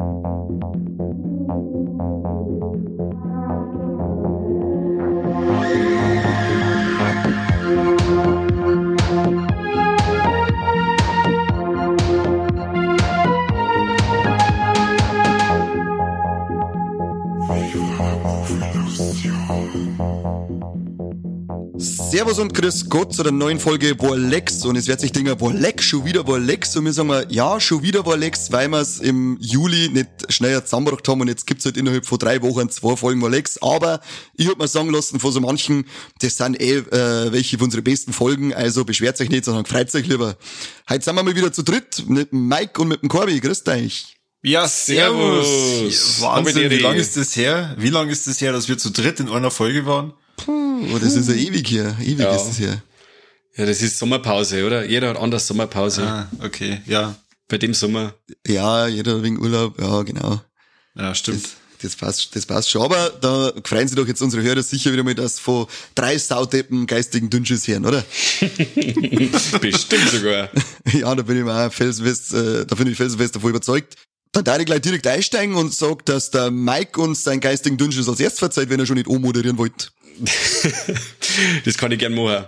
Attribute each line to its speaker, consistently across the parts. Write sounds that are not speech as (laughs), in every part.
Speaker 1: you Servus und Grüß Gott zu der neuen Folge Warlex. Und es wird sich denken, Warlex, schon wieder Warlex. Und wir sagen mal, ja, schon wieder Warlex, weil wir es im Juli nicht schneller zusammengebracht haben. Und jetzt gibt's halt innerhalb von drei Wochen zwei Folgen Warlex. Aber ich hab mir sagen lassen von so manchen, das sind eh äh, welche von unseren besten Folgen. Also beschwert euch nicht, sondern freut euch lieber. Heute sind wir mal wieder zu dritt mit dem Mike und mit dem Corby. Grüßt euch.
Speaker 2: Ja, servus. Wahnsinn, wie lange ist das her? Wie lange ist das her, dass wir zu dritt in einer Folge waren?
Speaker 1: Puh, oh, das ist ja ewig hier. Ewig
Speaker 3: Ja.
Speaker 1: ist es hier.
Speaker 3: Ja, das ist Sommerpause, oder? Jeder hat anders Sommerpause.
Speaker 2: Ah, okay, ja.
Speaker 3: Bei dem Sommer.
Speaker 1: Ja, jeder wegen Urlaub. Ja, genau.
Speaker 2: Ja, stimmt.
Speaker 1: Das, das passt, das passt schon. Aber da freuen sich doch jetzt unsere Hörer sicher wieder mal, dass von drei Saudeppen geistigen Dünnschiss hören, oder? (laughs)
Speaker 3: Bestimmt sogar. (laughs)
Speaker 1: ja, da bin ich mir auch felsenfest, äh, da bin ich felsenfest davon überzeugt. Dann darf ich gleich direkt einsteigen und sag, dass der Mike uns seinen geistigen Dünnschiss als erstes verzeiht, wenn er schon nicht moderieren wollte. (laughs)
Speaker 3: Das kann ich gern machen.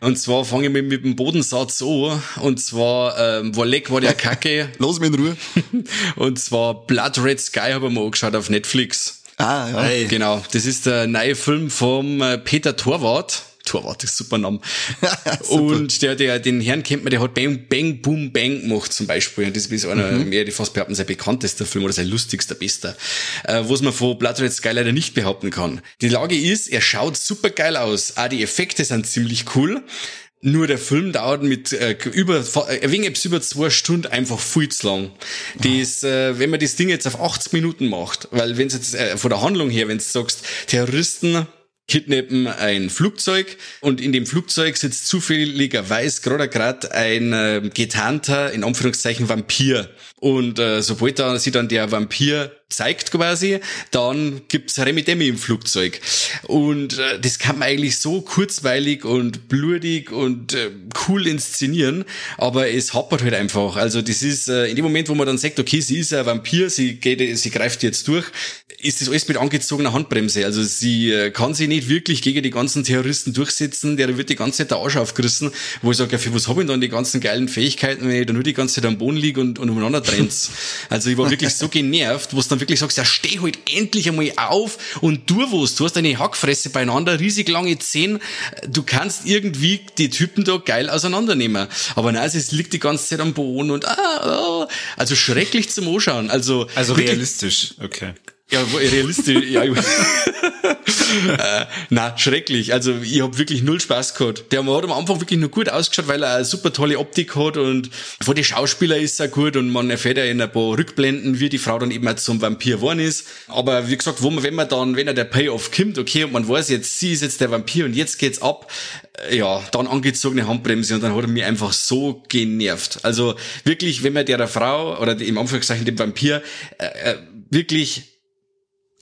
Speaker 3: Und zwar fange ich mit, mit dem Bodensatz an. Und zwar, ähm, war leck, war der Kacke. (laughs)
Speaker 1: Lass mich in Ruhe. (laughs)
Speaker 3: Und zwar Blood Red Sky habe ich mir angeschaut auf Netflix.
Speaker 1: Ah, ja.
Speaker 2: Hey.
Speaker 3: Genau, das ist der neue Film vom äh, Peter Torwart. Torwart ist super Name. (laughs) und der, der, den Herrn kennt man, der hat Bang, Bang, Boom, Bang gemacht zum Beispiel. Und das ist einer, mehr, die fast behaupten, sein bekanntester Film oder sein lustigster, bester. Äh, was man von Blood Red Sky leider nicht behaupten kann. Die Lage ist, er schaut super geil aus. Auch die Effekte sind ziemlich cool. Nur der Film dauert mit äh, über äh, wegen über zwei Stunden einfach viel zu lang. Das, äh, wenn man das Ding jetzt auf 80 Minuten macht, weil wenn jetzt äh, von der Handlung her, wenn du sagst, Terroristen kidnappen ein Flugzeug und in dem Flugzeug sitzt zufälligerweise gerade gerade ein äh, getarnter, in Anführungszeichen, Vampir. Und äh, sobald da sich dann der Vampir zeigt quasi, dann gibt's Remi Demi im Flugzeug. Und äh, das kann man eigentlich so kurzweilig und blutig und äh, cool inszenieren, aber es happert halt einfach. Also das ist äh, in dem Moment, wo man dann sagt, okay, sie ist ein Vampir, sie geht, sie greift jetzt durch, ist das alles mit angezogener Handbremse. Also sie äh, kann sich nicht wirklich gegen die ganzen Terroristen durchsetzen, der wird die ganze Zeit der Arsch aufgerissen, wo ich sage, ja, für was habe ich dann die ganzen geilen Fähigkeiten, wenn ich da nur die ganze Zeit am Boden liege und, und umeinander trennt's. (laughs) Also ich war wirklich so genervt, wo du dann wirklich sagst, ja, steh halt endlich einmal auf und tu was. Du hast eine Hackfresse beieinander, riesig lange Zähne. Du kannst irgendwie die Typen da geil auseinandernehmen. Aber nein, es liegt die ganze Zeit am Boden und ah, ah. also schrecklich zum Anschauen. Also,
Speaker 2: Also
Speaker 3: wirklich-
Speaker 2: realistisch, okay.
Speaker 3: Ja, realistisch, ja. (laughs) äh, na, schrecklich. Also ich habe wirklich null Spaß gehabt. Der hat am Anfang wirklich nur gut ausgeschaut, weil er eine super tolle Optik hat und von den Schauspieler ist er gut und man erfährt ja in ein paar Rückblenden, wie die Frau dann eben auch zum Vampir geworden ist. Aber wie gesagt, wo man, wenn man dann, wenn er der Payoff kommt, okay, und man weiß jetzt, sie ist jetzt der Vampir und jetzt geht's ab, äh, ja, dann angezogene Handbremse und dann hat er mich einfach so genervt. Also wirklich, wenn man der Frau oder im Anführungszeichen dem Vampir äh, äh, wirklich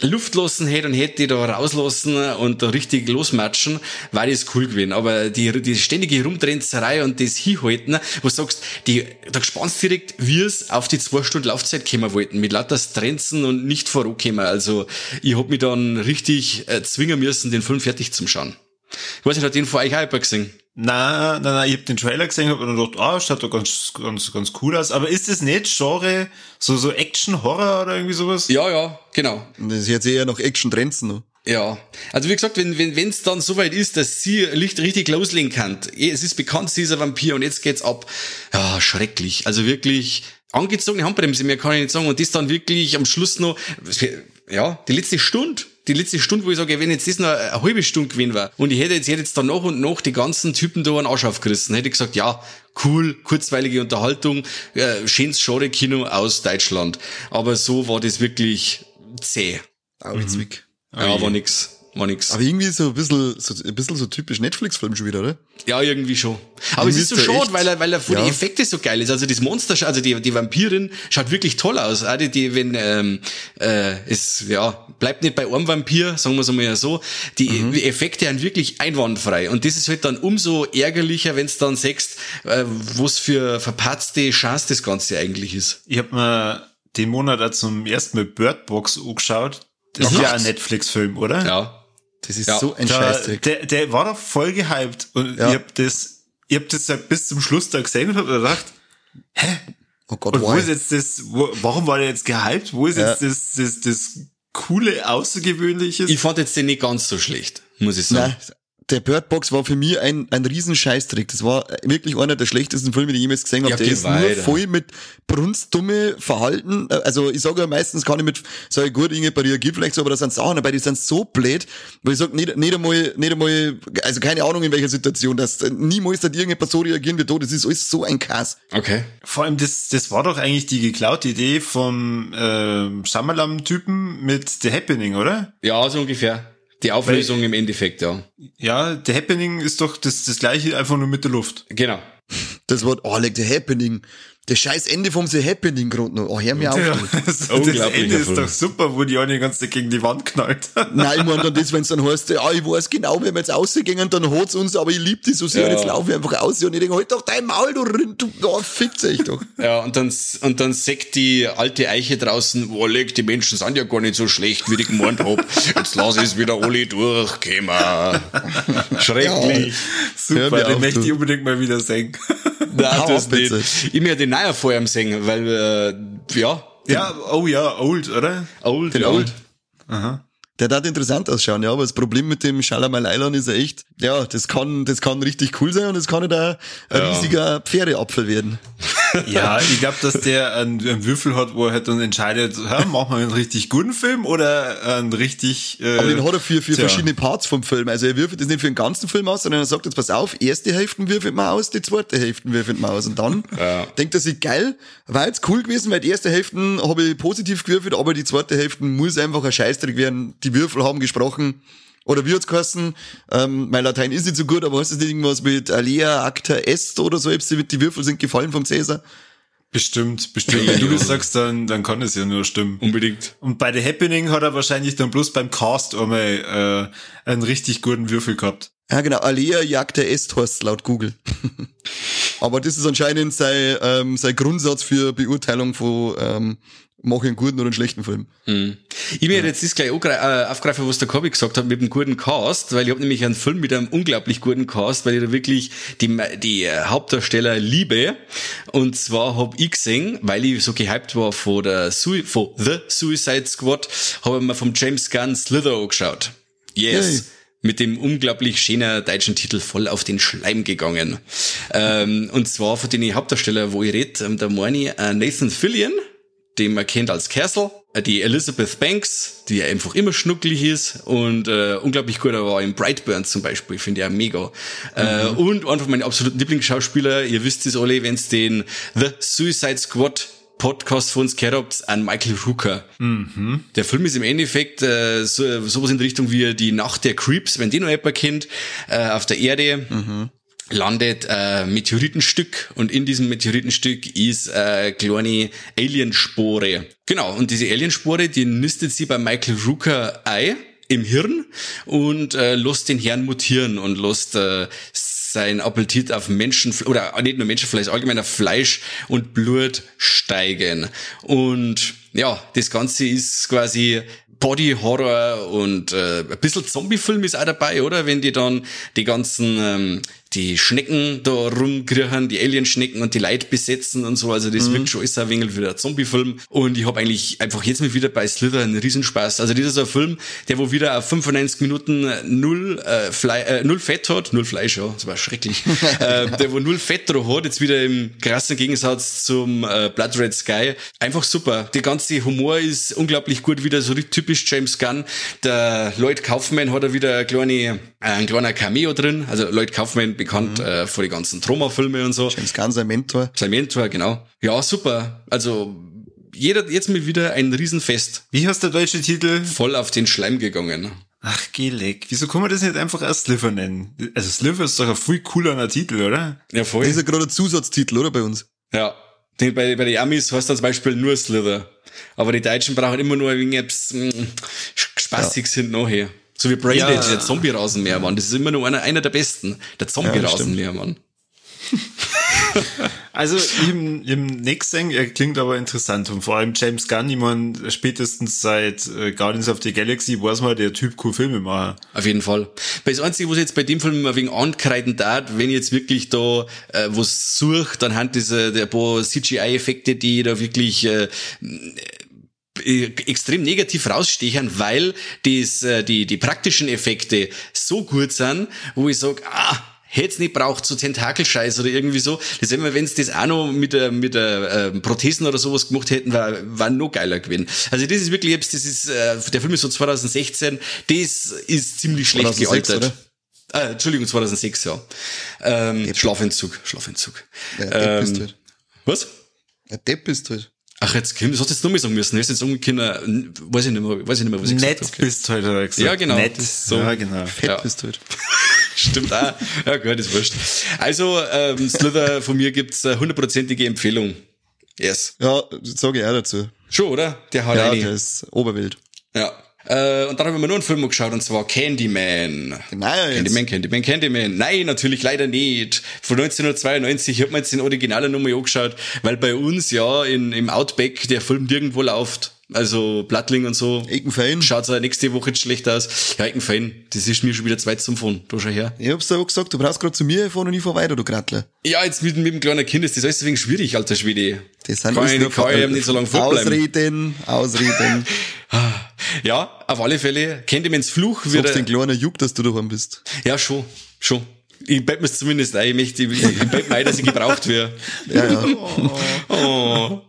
Speaker 3: Luft lassen hätte und hätte die da rauslassen und da richtig losmatschen, war das cool gewesen. Aber die, die ständige Rumtrenzerei und das Hinhalten, wo du sagst, die, da spannst direkt, wie es auf die zwei Stunden Laufzeit kommen wollten, mit lauter Strenzen und nicht vorankommen. Also, ich hab mich dann richtig äh, zwingen müssen, den Film fertig zu schauen. Ich weiß nicht, hat den von euch auch gesehen?
Speaker 2: Na, na, na, ich hab den Trailer gesehen hab und gedacht, ah, schaut doch ganz, ganz, ganz cool aus. Aber ist das nicht Genre, so, so Action-Horror oder irgendwie sowas?
Speaker 3: Ja, ja, genau.
Speaker 1: Das ist jetzt eher noch Action-Trenzen. noch.
Speaker 3: Ja, also wie gesagt, wenn wenn wenn's dann soweit ist, dass sie Licht richtig loslegen kann, eh, es ist bekannt, sie ist ein Vampir und jetzt geht's ab. Ja, schrecklich. Also wirklich angezogene Handbremse, mehr kann ich nicht sagen. Und das dann wirklich am Schluss noch, ja, die letzte Stunde. Die letzte Stunde, wo ich sage, wenn jetzt das noch eine halbe Stunde gewesen war und ich hätte jetzt, ich hätte jetzt dann nach und nach die ganzen Typen da einen Arsch aufgerissen, hätte ich gesagt, ja, cool, kurzweilige Unterhaltung, äh, schönes Genre-Kino aus Deutschland. Aber so war das wirklich zäh.
Speaker 1: Auzwick.
Speaker 3: Ja, war nix. War nix.
Speaker 1: Aber irgendwie so ein bisschen, so ein bisschen so typisch Netflix-Film schon wieder, oder?
Speaker 3: Ja, irgendwie schon. Aber es
Speaker 1: Irgendwie
Speaker 3: ist so
Speaker 1: ist der
Speaker 3: schade, weil er, weil er von
Speaker 1: Ja.
Speaker 3: den Effekten so geil ist. Also das Monster, also die, die Vampirin schaut wirklich toll aus. Auch die, die wenn, ähm, äh, es, ja, bleibt nicht bei einem Vampir, sagen wir es einmal so. Die
Speaker 1: Mhm.
Speaker 3: Effekte sind wirklich einwandfrei. Und das ist halt dann umso ärgerlicher, wenn es dann sagst, äh, was für verpatzte Chance das Ganze eigentlich ist.
Speaker 2: Ich hab mir den Monat auch zum ersten Mal Bird Box angeschaut. Das ist ja ein Netflix-Film, oder?
Speaker 3: Ja.
Speaker 1: Das ist
Speaker 3: Ja,
Speaker 1: so ein Scheißdreck.
Speaker 2: der, der war doch voll gehypt und
Speaker 1: Ja.
Speaker 2: ich hab das, ich hab das ja bis zum Schluss da gesehen und hab gedacht,
Speaker 1: Oh Gott,
Speaker 2: und wo
Speaker 1: why?
Speaker 2: ist jetzt das, wo, warum war der jetzt gehypt? Wo ist
Speaker 1: Ja.
Speaker 2: jetzt das, das, das coole, außergewöhnliche?
Speaker 3: Ich fand jetzt den nicht ganz so schlecht, muss ich sagen.
Speaker 1: Nein, der Bird Box war für mich ein, ein riesen Scheißdreck. Das war wirklich einer der schlechtesten Filme, die ich jemals gesehen habe.
Speaker 3: Ja,
Speaker 1: der ist nur
Speaker 3: weiter.
Speaker 1: voll mit brunstdumme Verhalten. Also ich sage ja meistens kann ich mit, sag ich gut, Inge, bei reagiert vielleicht so, aber da sind Sachen dabei, die sind so blöd, weil ich sag nicht, nicht einmal, nicht einmal, also keine Ahnung in welcher Situation, dass niemals da irgendjemand so reagieren wird, das ist alles so ein Kass.
Speaker 3: Okay.
Speaker 2: Vor allem, das, das war doch eigentlich die geklaute Idee vom ähm, Shyamalan-Typen mit The Happening, oder?
Speaker 3: Ja, so ungefähr. Die Auflösung im Endeffekt, ja.
Speaker 2: Ja, The Happening ist doch das, das gleiche, einfach nur mit der Luft.
Speaker 3: Genau.
Speaker 1: Das war, oh, like The Happening. Das scheiß Ende vom The Happening gerade noch. Oh, hör mir auf.
Speaker 2: Ja,
Speaker 1: du. (laughs)
Speaker 2: das, das Ende ist doch super, wo die eine ganze Zeit gegen die Wand knallt. (laughs)
Speaker 1: Nein, ich meine dann das, wenn es dann heißt, ja, ich weiß genau, wenn wir jetzt rausgehen, dann hat's uns, aber ich lieb die so sehr,
Speaker 3: Ja.
Speaker 1: jetzt laufe ich einfach aus und ich denke, halt doch dein Maul, du Rind, du, oh, fickt euch doch. (laughs)
Speaker 3: Ja, und dann, und dann sagt die alte Eiche draußen, oh, leg, die Menschen sind ja gar nicht so schlecht, wie ich gemeint hab. Jetzt lass ich es wieder alle durchkommen. Schrecklich.
Speaker 1: Hör
Speaker 2: Super, den
Speaker 1: auf,
Speaker 2: möchte ich unbedingt mal wieder sehen.
Speaker 3: Nein, das nicht. Ich mir den neuen vor ihm singen, weil, äh, ja,
Speaker 2: Ja, oh ja, old, oder?
Speaker 3: old,
Speaker 1: Den
Speaker 3: ja.
Speaker 1: Old.
Speaker 2: Aha.
Speaker 1: Der darf interessant ausschauen, ja, aber das Problem mit dem Schalamalailan ist ja echt, ja, das kann, das kann richtig cool sein und es kann nicht auch ein riesiger Pferdeapfel werden. (laughs)
Speaker 2: Ja, ich glaube, dass der einen, einen Würfel hat, wo er halt dann entscheidet, hä, machen wir einen richtig guten Film oder einen richtig. Äh,
Speaker 1: Aber den hat er für, für
Speaker 2: tja.
Speaker 1: verschiedene Parts vom Film. Also er würfelt das nicht für den ganzen Film aus, sondern er sagt jetzt, pass auf, erste Hälfte würfelt man aus, die zweite Hälfte würfelt man aus. Und dann (laughs)
Speaker 3: Ja.
Speaker 1: denkt er sich, geil, war jetzt cool gewesen, weil die erste Hälfte habe ich positiv gewürfelt, aber die zweite Hälfte muss einfach ein Scheißdreck werden. Die Würfel haben gesprochen. Oder wie hat's geheißen? Ähm, mein Latein ist nicht so gut, aber hast du nicht irgendwas mit Alea acta est oder so? Die Würfel sind gefallen vom Cäsar.
Speaker 2: Bestimmt, bestimmt. Wenn du das sagst, dann, dann kann es ja nur stimmen.
Speaker 3: Unbedingt.
Speaker 2: Und bei The Happening hat er wahrscheinlich dann bloß beim Cast einmal äh, einen richtig guten Würfel gehabt.
Speaker 1: Ja, genau. Alea jagta est heißt laut Google. (laughs) Aber das ist anscheinend sein, ähm, sein Grundsatz für Beurteilung von ähm, mache ich einen guten oder einen schlechten Film.
Speaker 3: Ich mir jetzt das gleich äh, aufgreifen, was der Kobi gesagt hat mit dem guten Cast, weil ich habe nämlich einen Film mit einem unglaublich guten Cast, weil ich da wirklich die, die äh, Hauptdarsteller liebe. Und zwar hab ich gesehen, weil ich so gehypt war von der Sui von The Suicide Squad, habe ich mir vom James Gunn Slither angeschaut. Yes.
Speaker 1: Yay.
Speaker 3: Mit dem unglaublich schönen deutschen Titel voll auf den Schleim gegangen. ähm, und zwar von den Hauptdarsteller, wo ich rede, ähm, da meine ich äh, Nathan Fillion, den man kennt als Castle, äh, die Elizabeth Banks, die einfach immer schnucklig ist und äh, unglaublich gut war in Brightburn zum Beispiel, finde ich auch mega. Äh, und einfach mein absoluter Lieblingsschauspieler, ihr wisst es alle, wenn's den The Suicide Squad Podcast von uns gehört habt, an Michael Rooker. Der Film ist im Endeffekt äh, so, sowas in die Richtung wie die Nacht der Creeps, wenn die noch jemand kennt, äh, auf der Erde landet äh, Meteoritenstück und in diesem Meteoritenstück ist äh, kleine Alienspore. Genau, und diese Alienspore, die nistet sie bei Michael Rooker ein im Hirn und äh, lässt den Herrn mutieren und lässt äh, sein Appetit auf Menschen oder nicht nur Menschenfleisch, allgemein auf Fleisch und Blut steigen. Und ja, das Ganze ist quasi Body Horror und äh, ein bisschen Zombie-Film ist auch dabei, oder? Wenn die dann die ganzen ähm, die Schnecken da rumkriechen, die Alienschnecken und die Leute besetzen und so. Also das wirkt schon ist ein wenig wie ein Zombie-Film. Und ich habe eigentlich einfach jetzt mal wieder bei Slither einen Riesenspaß. Also das ist ein Film, der wo wieder auf 95 Minuten null, äh, Fle äh, null Fett hat, null Fleisch, ja, das war schrecklich. (laughs) äh, der wo null Fett drauf hat, jetzt wieder im krassen Gegensatz zum äh, Blood Red Sky. Einfach super. Der ganze Humor ist unglaublich gut, wieder so typisch James Gunn. Der Lloyd Kaufman hat er wieder eine kleine, äh, ein kleiner Cameo drin. Also Lloyd Kaufman bekannt äh, vor die ganzen Troma-Filme und so.
Speaker 1: James Gunn, sein Mentor.
Speaker 3: Sein Mentor, genau. Ja, super. Also jeder jetzt mal wieder ein Riesenfest.
Speaker 2: Wie heißt der deutsche Titel?
Speaker 3: Voll auf den Schleim gegangen.
Speaker 2: Ach, geh leck. Wieso kann man das nicht einfach als Sliver nennen? Also Sliver ist doch ein viel cooler Titel, oder?
Speaker 3: Ja,
Speaker 1: Das
Speaker 3: voll.
Speaker 1: ist ja gerade ein Zusatztitel, oder, bei uns?
Speaker 3: Ja. Den, bei, bei den Amis heißt das zum Beispiel nur Slither. Aber die Deutschen brauchen immer nur ein wenig etwas mm, Spaßiges hinten nachher. So wie Braindead,
Speaker 2: Ja.
Speaker 3: der Zombie-Rasenmäher, Mann. Das ist immer nur einer, einer der besten. Der Zombie-Rasenmäher, Mann. (laughs)
Speaker 2: Also im, im nächsten er klingt aber interessant und vor allem James Gunn, ich meine, spätestens seit äh, Guardians of the Galaxy weiß man, der Typ cool Filme machen.
Speaker 3: Auf jeden Fall. Bei das Einzige, was jetzt bei dem Film ein wenig ankreiden darf, wenn ich jetzt wirklich da äh, was sucht, dann haben diese der paar CGI-Effekte, die da wirklich äh, extrem negativ rausstechen, weil das, äh, die, die praktischen Effekte so gut sind, wo ich sage, ah, hätte nicht braucht, so Tentakelscheiß oder irgendwie so. Das wenn wir, wenn es das auch noch mit, der mit der, äh, Prothesen oder sowas gemacht hätten, war, war noch geiler gewesen. Also das ist wirklich jetzt, das ist, äh, der Film ist so 2016, das ist ziemlich schlecht 2006, gealtert. Oder? Äh, Entschuldigung, 2006, ja. Ähm, Schlafentzug, Schlafentzug.
Speaker 1: Ja, ähm, halt.
Speaker 3: Was?
Speaker 1: Ja, Depp ist halt.
Speaker 3: Ach, jetzt, das hast du jetzt noch mal sagen müssen. Hast jetzt umgekommen, weiß ich nicht mehr, weiß ich nicht mehr, was ich
Speaker 2: Nett gesagt habe. bist du heute,
Speaker 3: gesagt. Ja, genau.
Speaker 2: Nett. So. Ja, genau.
Speaker 1: Fett ja. bist du heute. (laughs)
Speaker 3: Stimmt auch. Ja, gut, ist wurscht. Also, ähm, Slither, von mir gibt's hundertprozentige Empfehlung. Yes.
Speaker 1: Ja, sage ich auch dazu.
Speaker 3: Schon, oder? Der hat
Speaker 1: ja, der ist Oberwild.
Speaker 3: Ja. Äh, und dann haben wir noch einen Film geschaut, und zwar Candyman.
Speaker 1: Nein,
Speaker 3: Candyman, Candyman, Candyman. Nein, natürlich leider nicht. Von 1992 hat man jetzt den Originalen nochmal angeschaut, weil bei uns ja in, im Outback der Film nirgendwo läuft. Also Blattling und so.
Speaker 1: Eckenfein.
Speaker 3: Schaut ja nächste Woche schlecht aus. Ja, Eckenfein, das ist mir schon wieder zweit zum Fahren. Da schon her.
Speaker 1: Ich hab's ja auch gesagt, du brauchst gerade zu mir ich fahr weiter, du Grattle.
Speaker 3: Ja, jetzt mit, mit dem kleinen Kind ist das alles deswegen schwierig, alter Schwede.
Speaker 1: Das sind
Speaker 3: kann ich, kann ich nicht so lange vorbleiben.
Speaker 1: Ausreden, ausreden. (laughs)
Speaker 3: ja, auf alle Fälle. Candymans Fluch
Speaker 1: wird. Sagst den kleinen Juck, dass du daheim bist.
Speaker 3: Ja, schon, schon. Ich bett mir zumindest ein. Ich, möchte, ich, ich (laughs) bett mir ein, dass ich gebraucht werde.
Speaker 1: Ja, ja.
Speaker 3: Oh. (laughs) oh.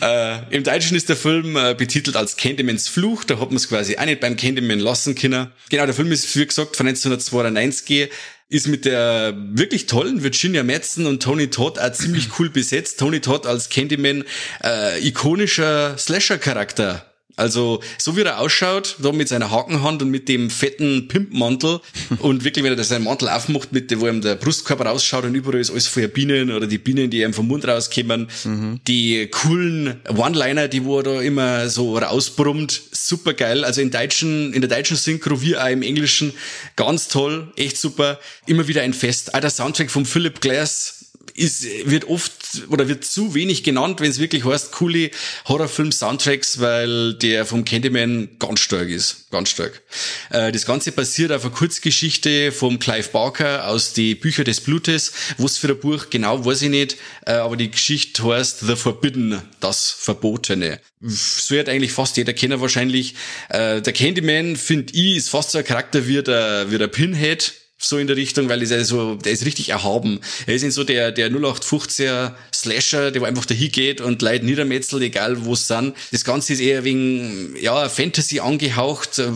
Speaker 3: äh, Im Deutschen ist der Film äh, betitelt als Candymans Fluch. Da hat man es quasi auch nicht beim Candyman lassen können. Genau, der Film ist, wie gesagt, von 1992 ist mit der wirklich tollen Virginia Madsen und Tony Todd auch ziemlich cool besetzt. Tony Todd als Candyman, äh, ikonischer Slasher-Charakter also, so wie er ausschaut, da mit seiner Hakenhand und mit dem fetten Pimpmantel (laughs) und wirklich, wenn er seinen Mantel aufmacht, mit dem, wo ihm der Brustkorb rausschaut und überall ist alles voller Bienen oder die Bienen, die ihm vom Mund rauskommen, mhm. die coolen One-Liner, die wo er da immer so rausbrummt, super geil. Also in deutschen, in der deutschen Synchro wie auch im Englischen, ganz toll, echt super. Immer wieder ein Fest. Auch der Soundtrack von Philip Glass, ist, wird oft oder wird zu wenig genannt, wenn es wirklich heißt, coole Horrorfilm-Soundtracks, weil der vom Candyman ganz stark ist. Ganz stark. Äh, das Ganze basiert auf einer Kurzgeschichte vom Clive Barker aus die Bücher des Blutes. Was für ein Buch genau, weiß ich nicht, äh, aber die Geschichte heißt The Forbidden, das Verbotene. So hat eigentlich fast jeder kennen wahrscheinlich. Äh, der Candyman, finde ich, ist fast so ein Charakter wie der, wie der Pinhead so in der Richtung, weil er so, der ist richtig erhaben. Er ist in so der, der 0815er Slasher, der wo einfach dahin geht und Leute niedermetzelt, egal wo es sind. Das Ganze ist eher wegen, ja, Fantasy angehaucht, äh,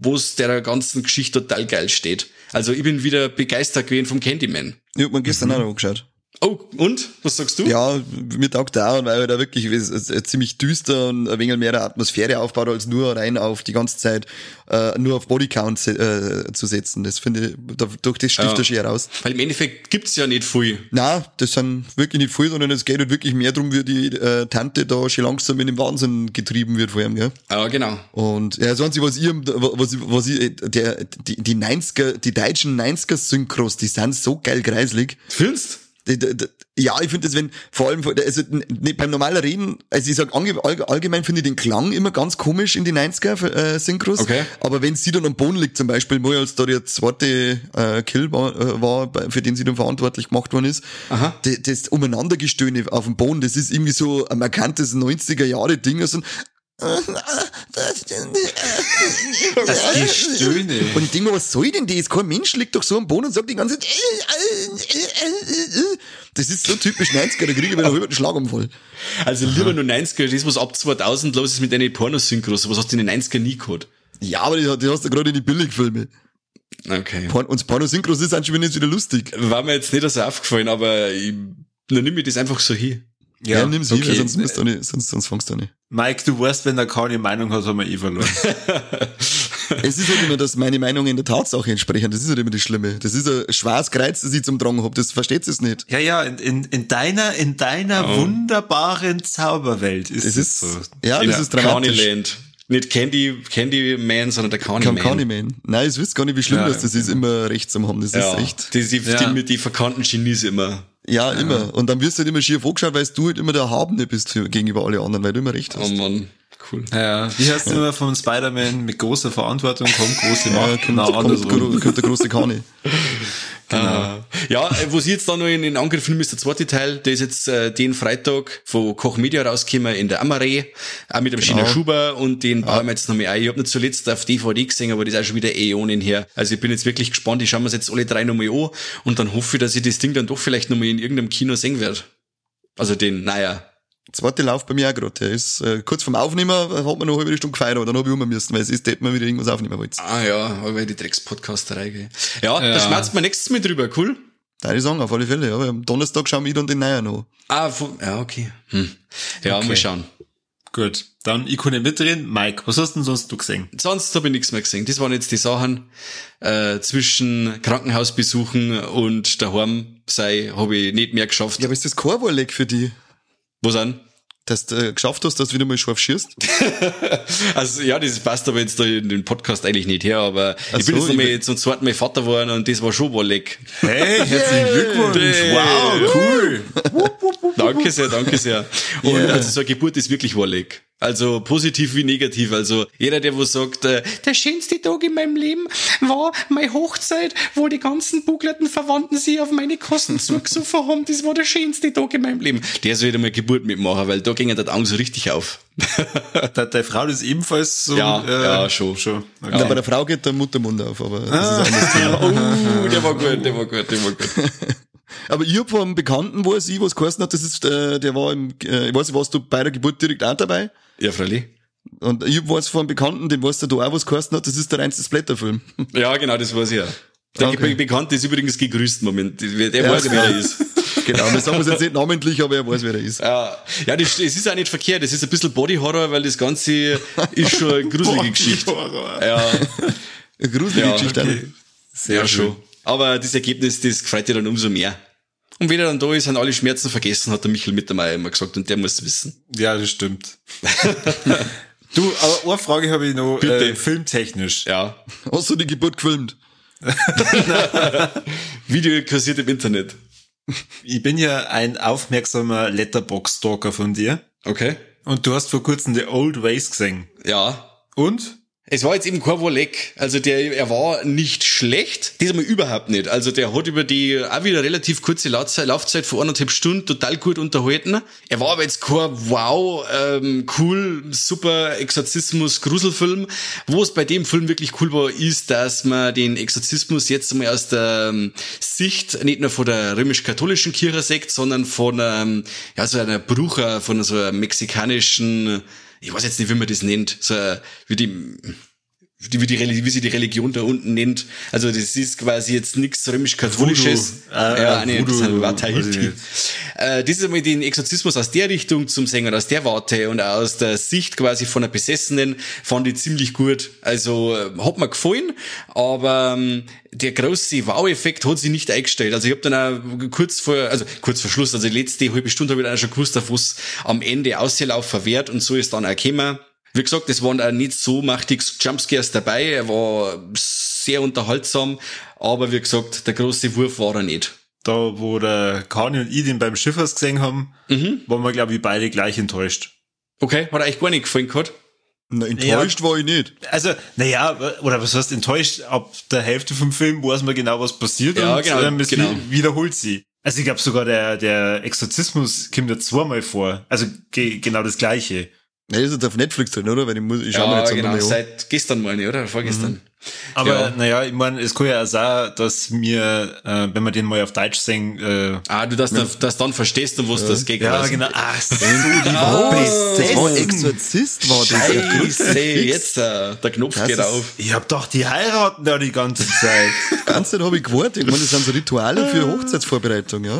Speaker 3: wo es der ganzen Geschichte total geil steht. Also ich bin wieder begeistert gewesen vom Candyman.
Speaker 1: Ich hab mir gestern mhm. auch noch angeschaut.
Speaker 3: Oh, und? Was sagst du?
Speaker 1: Ja, mir taugt auch, weil er da wirklich ziemlich düster und ein wenig mehr Atmosphäre aufbaut, als nur rein auf die ganze Zeit, äh, nur auf Bodycount äh, zu setzen. Das finde ich, durch das sticht ja. er schon heraus.
Speaker 3: Weil im Endeffekt gibt's ja nicht viel.
Speaker 1: Na, das sind wirklich nicht viel, sondern es geht halt wirklich mehr darum, wie die äh, Tante da schon langsam in den Wahnsinn getrieben wird vor ihm, gell?
Speaker 3: Ja, genau.
Speaker 1: Und ja, sonst was ihr, was, was ich, der, die, die 90er, die deutschen 90er Synchros, die sind so geil kreislig.
Speaker 3: Findest?
Speaker 1: Ja, ich finde das, wenn, vor allem, also beim normalen Reden, also ich sag allgemein finde ich den Klang immer ganz komisch in die 90er äh, Synchros.
Speaker 3: Okay.
Speaker 1: Aber wenn sie dann am Boden liegt, zum Beispiel, wo als da der zweite äh, Kill war, äh, war, für den sie dann verantwortlich gemacht worden ist,
Speaker 3: Aha.
Speaker 1: das, das Umeinandergestöhne auf dem Boden, das ist irgendwie so ein markantes 90er Jahre Ding, also
Speaker 2: das Gestöhne.
Speaker 1: Und ich denke mir, was soll denn das? Kein Mensch liegt doch so am Boden und sagt die ganze Zeit, das ist so typisch 90er, da kriege ich wieder über den Schlaganfall.
Speaker 3: Also lieber nur 90er, das was ab 2000 los ist mit deinen Pornosynchros, was hast du in den 90er nie gehabt?
Speaker 1: Ja, aber die, die hast du gerade in die Billigfilme.
Speaker 3: Okay.
Speaker 1: Porn, und Pornosynchros ist eigentlich wieder lustig.
Speaker 3: War mir jetzt nicht so aufgefallen, aber ich, dann nimm mir das einfach so hin.
Speaker 1: Ja, ja nimm's okay. hin, sonst, musst du nicht, sonst, sonst fängst du nicht.
Speaker 2: Mike, du weißt, wenn er keine Meinung hat, haben wir eh verloren. (laughs)
Speaker 1: es ist halt immer, dass meine Meinung in der Tatsache entsprechen. Das ist halt immer das Schlimme. Das ist ein schwarzes Kreuz, das ich zum Drang hab. Das versteht es nicht.
Speaker 2: Ja, ja, in, in, in deiner, in deiner oh. wunderbaren Zauberwelt ist
Speaker 1: das
Speaker 2: ist
Speaker 1: so. Ja, das ist dramatisch.
Speaker 3: Candyland. Nicht Candy, Candyman, sondern der Candyman.
Speaker 1: Candyman. Nein, ich wisst gar nicht, wie schlimm ja, das, das ist, immer rechts am haben. Das ja. ist echt.
Speaker 3: Die, die, ja. die, die verkannten Genies immer.
Speaker 1: Ja, immer. Und dann wirst du halt immer schief angeschaut, weil du halt immer der Erhabene bist für, gegenüber alle anderen, weil du immer recht
Speaker 3: Oh
Speaker 1: hast.
Speaker 3: Mann, cool.
Speaker 2: Ja, wie heißt es immer von Spider-Man? Mit großer Verantwortung kommt große
Speaker 1: Ja,
Speaker 2: Macht.
Speaker 1: kommt,
Speaker 2: genau,
Speaker 1: kommt,
Speaker 2: andersrum.
Speaker 1: kommt, kommt der große Kane. (laughs)
Speaker 3: Genau. Ja, äh, was ich jetzt da noch in, in Angriff nehme, ist der zweite Teil. Der ist jetzt äh, den Freitag von Koch Media rausgekommen in der Amare, auch mit dem
Speaker 1: Genau.
Speaker 3: China Schuber und den bauen wir jetzt noch mal ein. Ich habe nicht zuletzt auf DVD gesehen, aber das ist auch schon wieder Äonen her. Also ich bin jetzt wirklich gespannt. Ich schaue mir jetzt alle drei nochmal an und dann hoffe ich, dass ich das Ding dann doch vielleicht nochmal in irgendeinem Kino sehen werde. Also den, naja.
Speaker 1: Zweite läuft bei mir auch gerade. Der ist äh, kurz vorm Aufnehmen, äh, hat man noch eine halbe Stunde gefeiert, aber dann habe ich um müssen, weil es ist, hätte man wieder irgendwas aufnehmen wollen.
Speaker 3: Ah ja, aber die Drecks-Podcasterei, gell. Ja, da
Speaker 2: Ja.
Speaker 3: schmerzt man nächstes Mal drüber, cool.
Speaker 1: Da ich sagen, auf alle Fälle, ja. weil Am Donnerstag schauen wir dann den neuen noch.
Speaker 3: Ah, von, ja, okay. Hm. Ja,
Speaker 2: Okay.
Speaker 3: mal schauen.
Speaker 2: Gut, dann ich kann nicht mitreden. Mike, was hast denn sonst du gesehen?
Speaker 3: Sonst habe ich nichts mehr gesehen. Das waren jetzt die Sachen äh, zwischen Krankenhausbesuchen und daheim sei, habe ich nicht mehr geschafft.
Speaker 1: Ja, aber ist das kein Warleck für die,
Speaker 3: Sind?
Speaker 1: Dass du äh, geschafft hast, dass du wieder mal scharf schießt? (laughs)
Speaker 3: Also ja, das passt aber jetzt da in den Podcast eigentlich nicht her, aber
Speaker 1: Ach
Speaker 3: ich bin
Speaker 1: so,
Speaker 3: jetzt nochmal zum zweiten Mal Vater geworden und das war schon Walleck.
Speaker 2: Hey, herzlichen Glückwunsch.
Speaker 3: Hey.
Speaker 2: Wow, cool. (laughs)
Speaker 3: Danke sehr, danke sehr. Und also so eine Geburt ist wirklich Walleck. Also positiv wie negativ. Also jeder, der wo sagt, äh, der schönste Tag in meinem Leben war meine Hochzeit, wo die ganzen bucklerten Verwandten sich auf meine Kosten (laughs) zugesoffen haben, das war der schönste Tag in meinem Leben. Der soll wieder mal Geburt mitmachen, weil da ging der Augen so richtig auf. (laughs)
Speaker 2: Hat deine Frau das ebenfalls so?
Speaker 3: Ja, ja, schon.
Speaker 2: schon. Okay.
Speaker 1: Ja. bei der Frau geht der Muttermund auf, aber das
Speaker 3: Ah.
Speaker 1: ist.
Speaker 3: Oh, der war gut, der war gut, der war gut. (laughs)
Speaker 1: Aber ich hab von einem Bekannten, wo er sie was geheißen hat, das ist, äh, der war im, äh, ich weiß nicht, warst du bei der Geburt direkt auch dabei?
Speaker 3: Ja, freilich.
Speaker 1: Und ich weiß von einem Bekannten, dem weißt du da auch was geheißen hat, das ist der reinste Splatterfilm.
Speaker 3: Ja, genau, das weiß ich ja. Der
Speaker 1: Okay.
Speaker 3: Be Bekannte ist übrigens gegrüßt, Moment. Der der
Speaker 1: Ja,
Speaker 3: weiß, wer er ist. (laughs)
Speaker 1: genau, wir sagen es jetzt nicht namentlich, aber er weiß, wer er ist.
Speaker 3: Ja, ja das, das ist auch nicht verkehrt. Das ist ein bisschen Body Horror, weil das Ganze ist schon eine gruselige (laughs) Geschichte.
Speaker 2: Horror.
Speaker 3: Ja,
Speaker 1: Eine gruselige
Speaker 3: Ja,
Speaker 1: Geschichte.
Speaker 2: okay. Sehr
Speaker 3: ja
Speaker 2: schön.
Speaker 3: schon. Aber das Ergebnis, das freut dich dann umso mehr. Und wenn er dann da ist, sind alle Schmerzen vergessen, hat der Michael Mittermeier immer gesagt, und der muss wissen.
Speaker 2: Ja, das stimmt. (laughs) du, aber eine Frage habe ich noch,
Speaker 3: Bitte.
Speaker 2: äh, filmtechnisch.
Speaker 3: Ja.
Speaker 1: Hast du die Geburt gefilmt? (laughs)
Speaker 3: Video kassiert im Internet.
Speaker 2: Ich bin ja ein aufmerksamer Letterbox-Stalker von dir.
Speaker 3: Okay.
Speaker 2: Und du hast vor kurzem The Old Ways gesehen.
Speaker 3: Ja.
Speaker 2: Und?
Speaker 3: Es war jetzt eben kein Wolleck. Also der, er war nicht schlecht. Diesmal überhaupt nicht. Also der hat über die auch wieder relativ kurze Laufzeit, Laufzeit von anderthalb Stunden total gut unterhalten. Er war aber jetzt kein wow, ähm, cool, super Exorzismus-Gruselfilm. Wo es bei dem Film wirklich cool war, ist, dass man den Exorzismus jetzt mal aus der ähm, Sicht nicht nur von der römisch-katholischen Kirche sieht, sondern von ähm, ja, so einer Brucher, von so einer mexikanischen ich weiß jetzt nicht, wie man das nennt, so wie die wie, wie, die, wie sie die Religion da unten nennt. Also das ist quasi jetzt nichts römisch-katholisches.
Speaker 2: Voodoo. Äh,
Speaker 3: ja, nee,
Speaker 2: Voodoo,
Speaker 3: das war Tahiti. Äh, das ist einmal den Exorzismus aus der Richtung zum und aus der Warte und aus der Sicht quasi von einer Besessenen fand ich ziemlich gut. Also äh, hat mir gefallen, aber ähm, der große Wow-Effekt hat sich nicht eingestellt. Also ich habe dann auch kurz vor, also kurz vor Schluss, also die letzte halbe Stunde habe ich dann auch schon gewusst, auf was am Ende Auslaufen verwehrt und so ist dann auch gekommen. Wie gesagt, es waren auch nicht so machtig Jumpscares dabei, er war sehr unterhaltsam, aber wie gesagt, der große Wurf war er nicht.
Speaker 2: Da, wo der Kani und ich den beim Schiffers gesehen haben, waren wir, glaube ich, beide gleich enttäuscht.
Speaker 3: Okay, hat euch gar nicht gefallen gehabt?
Speaker 1: Na, enttäuscht war ich nicht.
Speaker 2: Also, naja, oder was heißt enttäuscht? Ab der Hälfte vom Film weiß man genau, was passiert
Speaker 3: Ja,
Speaker 2: und
Speaker 3: genau,
Speaker 2: ähm, es
Speaker 3: genau.
Speaker 2: wi- wiederholt sie. Also ich glaube sogar der, der Exorzismus kommt ja zweimal vor. Also ge genau das gleiche.
Speaker 1: Ja, das ist jetzt auf Netflix drin, oder? Weil ich muss, ich schau mir
Speaker 3: Ja,
Speaker 1: jetzt
Speaker 3: genau, seit gestern meine ich, oder? Vorgestern.
Speaker 2: Aber
Speaker 3: Ja.
Speaker 2: naja, ich meine, es kann ja auch sein, dass mir, äh, wenn wir den mal auf Deutsch singen, äh,
Speaker 3: Ah, du das, das dann verstehst und was das geht.
Speaker 2: ja genau, ah, so, die
Speaker 1: Was? Das war. Exorzist, war das. Ja,
Speaker 3: Scheiße, jetzt äh, der Knopf
Speaker 1: Das
Speaker 3: geht
Speaker 1: ist-
Speaker 3: auf.
Speaker 2: Ich hab doch die heiraten da die ganze Zeit. (laughs)
Speaker 1: Die ganze Zeit habe ich gewartet. Ich meine, das sind so Rituale für Hochzeitsvorbereitung, ja.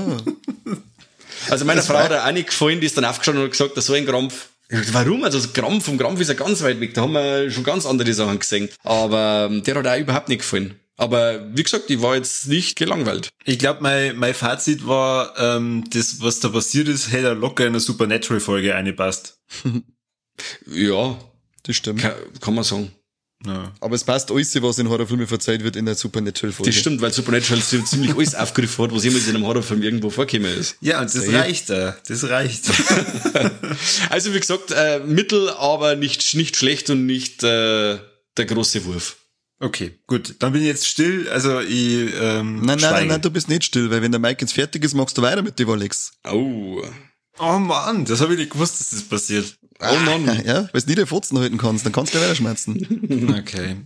Speaker 3: Also meiner
Speaker 1: Das
Speaker 3: Frau
Speaker 1: war-
Speaker 3: hat auch nicht gefallen, die ist dann aufgestanden und hat gesagt, das so ein Krampf. Warum? Also das Krampf vom Krampf ist ja ganz weit weg. Da haben wir schon ganz andere Sachen gesehen. Aber ähm, der hat auch überhaupt nicht gefallen. Aber wie gesagt, ich war jetzt nicht gelangweilt.
Speaker 2: Ich glaube, mein, mein Fazit war, ähm, das, was da passiert ist, hätte er locker in eine Supernatural-Folge eingepasst. (laughs)
Speaker 3: Ja,
Speaker 1: Das stimmt.
Speaker 3: kann, kann man sagen.
Speaker 1: Ja. Aber es passt alles, was in Horrorfilmen verzeiht wird in der Supernatural-Folge.
Speaker 3: Das stimmt, weil Supernatural so ziemlich alles aufgegriffen hat, was jemals in einem Horrorfilm irgendwo vorgekommen ist.
Speaker 2: Ja, und das reicht da. Das reicht. (laughs)
Speaker 3: also wie gesagt, äh, mittel, aber nicht, nicht schlecht und nicht äh, der große Wurf.
Speaker 2: Okay, gut. Dann bin ich jetzt still. Also ich ähm,
Speaker 1: Nein, nein, nein, nein, du bist nicht still, weil wenn der Mike jetzt fertig ist, machst du weiter mit dem Alex.
Speaker 3: Oh.
Speaker 2: Oh Mann, das habe ich nicht gewusst, dass das passiert.
Speaker 1: Oh Mann. Ja, weil du nie den Fotzen halten kannst, dann kannst du gleich weiter schmerzen. (laughs)
Speaker 2: Okay.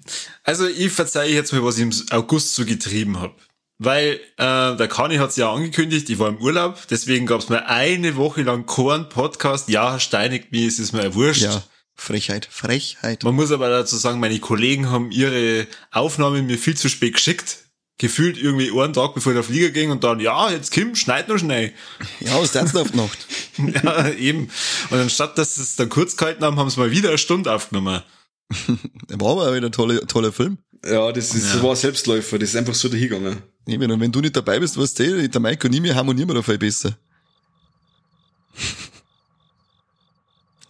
Speaker 2: Also ich verzeihe jetzt mal, was ich im August so getrieben habe. Weil äh, der Kani hat's ja angekündigt, ich war im Urlaub, deswegen gab's mir eine Woche lang keinen Podcast. Ja, steinigt mich, es ist mir wurscht.
Speaker 1: Ja. Frechheit, Frechheit.
Speaker 2: Man muss aber dazu sagen, meine Kollegen haben ihre Aufnahmen mir viel zu spät geschickt. Gefühlt irgendwie einen Tag, bevor der Flieger ging und dann, ja, jetzt Kim, schneid noch schnell. (laughs)
Speaker 1: Ja, was ist auf Nacht? (laughs)
Speaker 2: ja, eben. Und anstatt, dass sie es dann kurz gehalten haben, haben sie mal wieder eine Stunde aufgenommen. (laughs)
Speaker 1: war aber wieder ein toller, toller Film.
Speaker 3: Ja, das ist, ja. war Selbstläufer, das ist einfach so dahingegangen.
Speaker 1: Eben, und wenn du nicht dabei bist, weißt du, der Mike und ich, wir harmonieren wir da viel besser.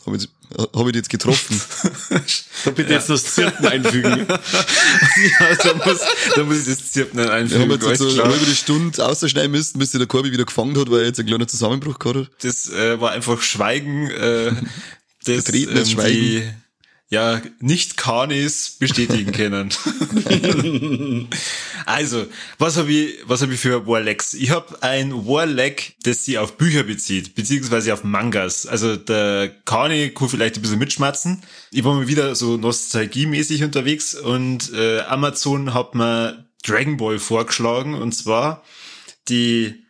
Speaker 1: Habe ich, hab ich jetzt getroffen. (laughs)
Speaker 3: da bitte ja. jetzt noch das Zirpen einfügen. (laughs)
Speaker 2: ja, da muss, da muss ich das Zirpen einfügen.
Speaker 1: Wir haben jetzt so eine halbe Stunde ausschneiden müssen, bis der Korbi wieder gefangen hat, weil er jetzt einen kleinen Zusammenbruch gehabt hat.
Speaker 2: Das äh, war einfach Schweigen. Äh, (laughs)
Speaker 1: das, ähm, Schweigen. Die,
Speaker 2: ja, nicht Kanis bestätigen können. (laughs) also, was habe ich, was habe ich für Warlegs? Ich habe ein Warleg, das sich auf Bücher bezieht, beziehungsweise auf Mangas. Also der Kani kann vielleicht ein bisschen mitschmatzen. Ich war mal wieder so nostalgiemäßig unterwegs und äh, Amazon hat mir Dragon Ball vorgeschlagen und zwar die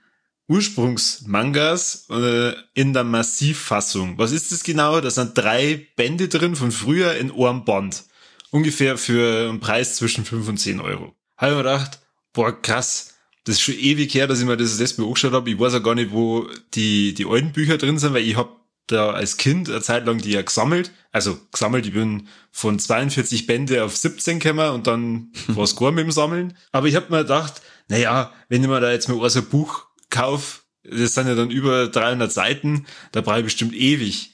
Speaker 2: Ursprungsmangas äh, in der Massivfassung. Was ist das genau? Da sind drei Bände drin von früher in einem Band. Ungefähr für einen Preis zwischen 5 und 10 Euro. Habe ich mir gedacht, boah, krass. Das ist schon ewig her, dass ich mir das letzte Mal angeschaut habe. Ich weiß auch gar nicht, wo die, die alten Bücher drin sind, weil ich habe da als Kind eine Zeit lang die ja gesammelt. Also gesammelt, ich bin von 42 Bände auf 17 gekommen und dann (laughs) war es gar mit dem Sammeln. Aber ich habe mir gedacht, naja, wenn ich mir da jetzt mal so ein Buch kauf, das sind ja dann über 300 Seiten, da brauche ich bestimmt ewig.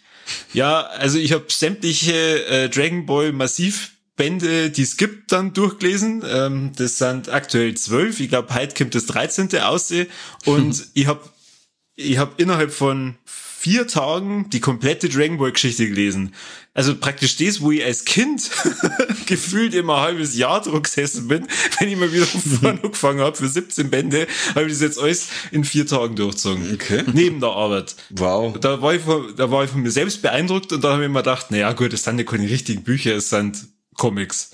Speaker 2: Ja, also ich habe sämtliche äh, Dragon Ball Massivbände, die es gibt, dann durchgelesen. Ähm, das sind aktuell zwölf. Ich glaube, heute kommt das 13. aussehen. Und (laughs) ich habe ich hab innerhalb von vier Tagen die komplette Dragon Ball Geschichte gelesen. Also praktisch das, wo ich als Kind (laughs) gefühlt immer ein halbes Jahr Druck gesessen bin, (laughs) wenn ich mal wieder (laughs) von angefangen habe für 17 Bände, habe ich das jetzt alles in vier Tagen durchgezogen.
Speaker 3: Okay.
Speaker 2: Neben der Arbeit.
Speaker 3: Wow.
Speaker 2: Da war ich von, da war ich von mir selbst beeindruckt und da habe ich mir gedacht, naja gut, das sind ja keine richtigen Bücher, es sind Comics.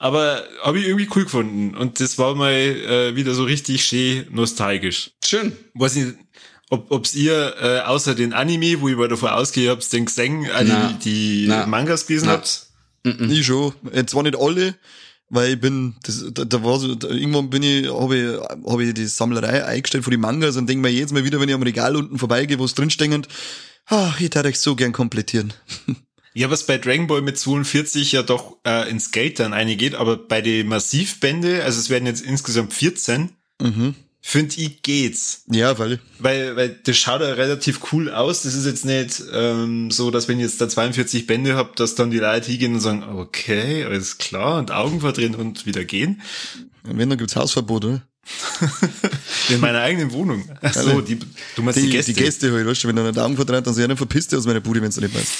Speaker 2: Aber habe ich irgendwie cool gefunden. Und das war mal äh, wieder so richtig schön nostalgisch.
Speaker 3: Schön.
Speaker 2: Weiß nicht, ob ob's ihr äh, außer den Anime, wo ich mal davon ausgehe, hab's den gesehen, äh, die, die Na. Mangas gelesen habt?
Speaker 1: Mm Ich schon. Jetzt war nicht alle, weil ich bin, das, da, da war so, da, irgendwann bin ich, habe ich, hab ich die Sammlerei eingestellt von die Mangas und denke mir jedes Mal wieder, wenn ich am Regal unten vorbeigehe, wo es drinstehen, ach, ich hätte euch so gern komplettieren. (laughs)
Speaker 2: Ja, was bei Dragon Ball mit 42 ja doch äh, ins Geld dann eingeht, aber bei den Massivbände, also es werden jetzt insgesamt 14, mhm finde ich geht's.
Speaker 1: Ja, weil
Speaker 2: weil weil das schaut ja relativ cool aus. Das ist jetzt nicht ähm, so, dass wenn ich jetzt da 42 Bände hab, dass dann die Leute hingehen und sagen, okay, alles klar und Augen verdrehen und wieder gehen.
Speaker 1: Wenn dann gibt's Hausverbot, oder? (laughs)
Speaker 2: In meiner eigenen Wohnung. Ach so, die, du meinst die, die Gäste.
Speaker 1: Die Gäste halt, weißt du, wenn du einen Augen verdreht, dann so, ja, dann verpisst du aus meiner Bude, wenn's nicht passt.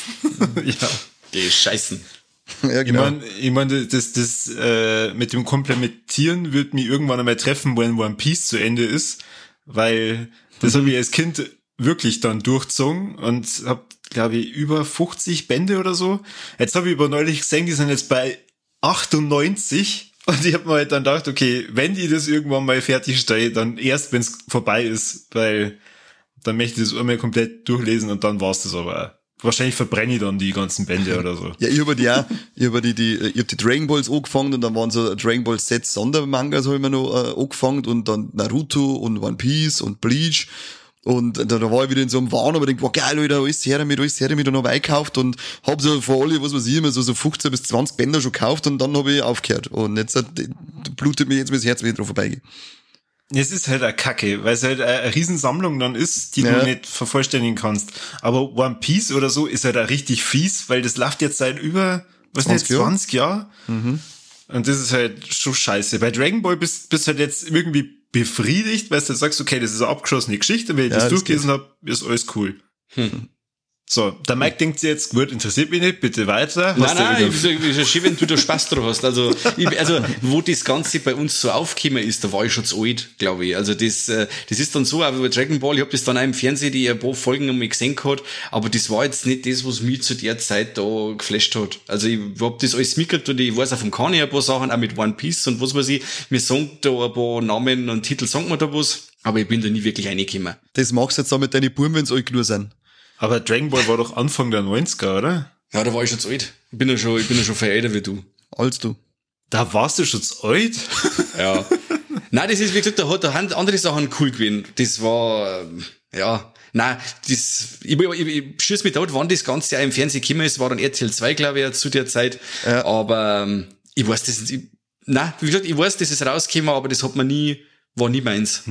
Speaker 1: (laughs)
Speaker 2: ja.
Speaker 3: Die Scheißen. (laughs)
Speaker 2: Ja, genau. Ich meine, ich mein, das, das äh, mit dem Komplementieren wird mich irgendwann einmal treffen, wenn One Piece zu Ende ist, weil das mhm. habe ich als Kind wirklich dann durchzogen und habe, glaube ich, über 50 Bände oder so. Jetzt habe ich aber neulich gesehen, die sind jetzt bei 98 und ich habe mir halt dann gedacht, okay, wenn die das irgendwann mal fertigstellen, dann erst, wenn es vorbei ist, weil dann möchte ich das einmal komplett durchlesen und dann war's das aber auch. Wahrscheinlich verbrenne ich dann die ganzen Bände (laughs) oder so.
Speaker 1: Ja, ich habe die auch, ich habe die, die, ich hab die Dragon Balls angefangen und dann waren so Dragon Ball Set Sondermangas habe ich mir noch äh, angefangen und dann Naruto und One Piece und Bleach und da, da war ich wieder in so einem Wahn, aber denkt, wow, geil, Alter, alles her damit, alles her damit und hab eingekauft und hab so vor alle, was weiß ich, immer so, so 15 bis 20 Bänder schon gekauft und dann habe ich aufgehört. Und jetzt hat, blutet mir jetzt das Herz, wenn ich drauf vorbeigehe.
Speaker 2: Es ist halt eine Kacke, weil es halt eine Riesensammlung dann ist, die ja. du nicht vervollständigen kannst. Aber One Piece oder so ist halt auch richtig fies, weil das läuft jetzt seit über Was
Speaker 1: 20
Speaker 2: nicht,
Speaker 1: Jahre?
Speaker 2: 20 Jahre? Und das ist halt schon scheiße. Bei Dragon Ball bist bist halt jetzt irgendwie befriedigt, weil du sagst, okay, das ist eine abgeschlossene Geschichte, wenn ich
Speaker 1: Ja,
Speaker 2: das
Speaker 1: das
Speaker 2: durchgelesen habe, ist alles cool. So, der Mike denkt sich jetzt, gut, interessiert mich nicht, bitte weiter. Hast
Speaker 3: Nein, nein, ich, ich, ich, schön, wenn du da Spaß dran hast. Also, ich, also, wo das Ganze bei uns so aufgekommen ist, da war ich schon zu alt, glaube ich. Also, das, äh, das ist dann so, auch über Dragon Ball, ich habe das dann auch im Fernsehen die ein paar Folgen einmal gesehen gehabt, aber das war jetzt nicht das, was mich zu der Zeit da geflasht hat. Also, ich hab das alles mitgekriegt und ich weiß auch vom Kani ein paar Sachen, auch mit One Piece und was weiß ich. Mir sagen da ein paar Namen und Titel, sagen wir da was, aber ich bin da nie wirklich reingekommen.
Speaker 1: Das machst du jetzt auch mit deinen Buben, wenn sie alt genug sind.
Speaker 2: Aber Dragon Ball war doch Anfang der 90er, oder?
Speaker 3: Ja, da war ich schon zu alt. Ich bin ja schon, ich bin ja schon viel älter wie du.
Speaker 1: Als du.
Speaker 2: Da warst du schon zu alt? (laughs)
Speaker 3: Ja. Nein, das ist, wie gesagt, da hat da haben andere Sachen cool gewesen. Das war, ähm, ja, nein, das, ich, ich, ich schieß mich tot, wann das Ganze auch im Fernsehen gekommen ist, war dann RTL 2, glaube ich, zu der Zeit.
Speaker 1: Ja.
Speaker 3: Aber, ähm, ich weiß das, ich, nein, wie gesagt, ich weiß, das ist rausgekommen, aber das hat man nie, war nie meins.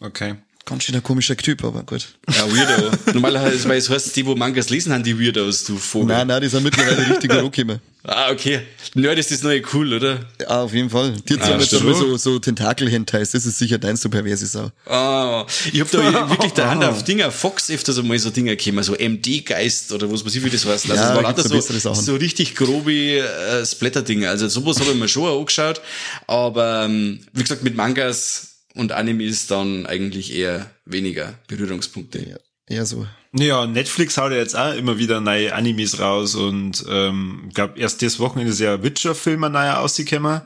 Speaker 2: Okay.
Speaker 1: Ganz schön ein komischer Typ, aber gut.
Speaker 3: Ja, Weirdo. Normalerweise, weil es heißt, die, wo Mangas lesen, haben die Weirdos, du Vogel.
Speaker 1: Nein, nein, die sind mittlerweile richtig angekommen. (laughs)
Speaker 3: Ah, okay. Nerd ist das neue cool, oder?
Speaker 1: Ja, auf jeden Fall. Die
Speaker 3: Ah,
Speaker 1: jetzt so, so Tentakel-Hentais. Das ist sicher dein so perverse Sau.
Speaker 3: Ah, ich hab da (laughs) wirklich der Hand auf Dinger, Fox öfters einmal so Dinger gekommen, so MD-Geist oder was weiß ich, wie das heißt. Also
Speaker 1: Ja,
Speaker 3: es war
Speaker 1: gibt's
Speaker 3: lauter so, so richtig grobe äh, Splatter-Dinger. Also sowas habe ich mir schon angeschaut, aber ähm, wie gesagt, mit Mangas und Animes dann eigentlich eher weniger Berührungspunkte.
Speaker 1: Ja, eher so.
Speaker 2: Ja, Netflix haut ja jetzt auch immer wieder neue Animes raus und ähm, ich glaube, erst das Wochenende ist ja ein Witcher-Film ein neuer rausgekommen.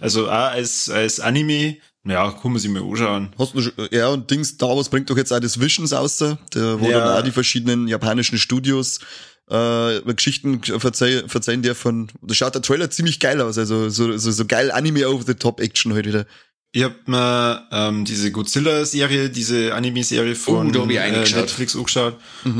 Speaker 2: Also auch als, als Anime. Ja, kann man sich mal anschauen.
Speaker 1: Hast du schon, ja, und Dings, Star Wars bringt doch jetzt auch das Visions aus, der, wo
Speaker 2: Ja.
Speaker 1: dann auch die verschiedenen japanischen Studios äh, Geschichten verzeihen, verzeihen der von, da schaut der Trailer ziemlich geil aus, also so, so, so geil Anime over the top Action heute wieder.
Speaker 2: Ich hab mir ähm, diese Godzilla-Serie, diese Anime-Serie von
Speaker 3: Oh,
Speaker 2: äh. Netflix angeschaut.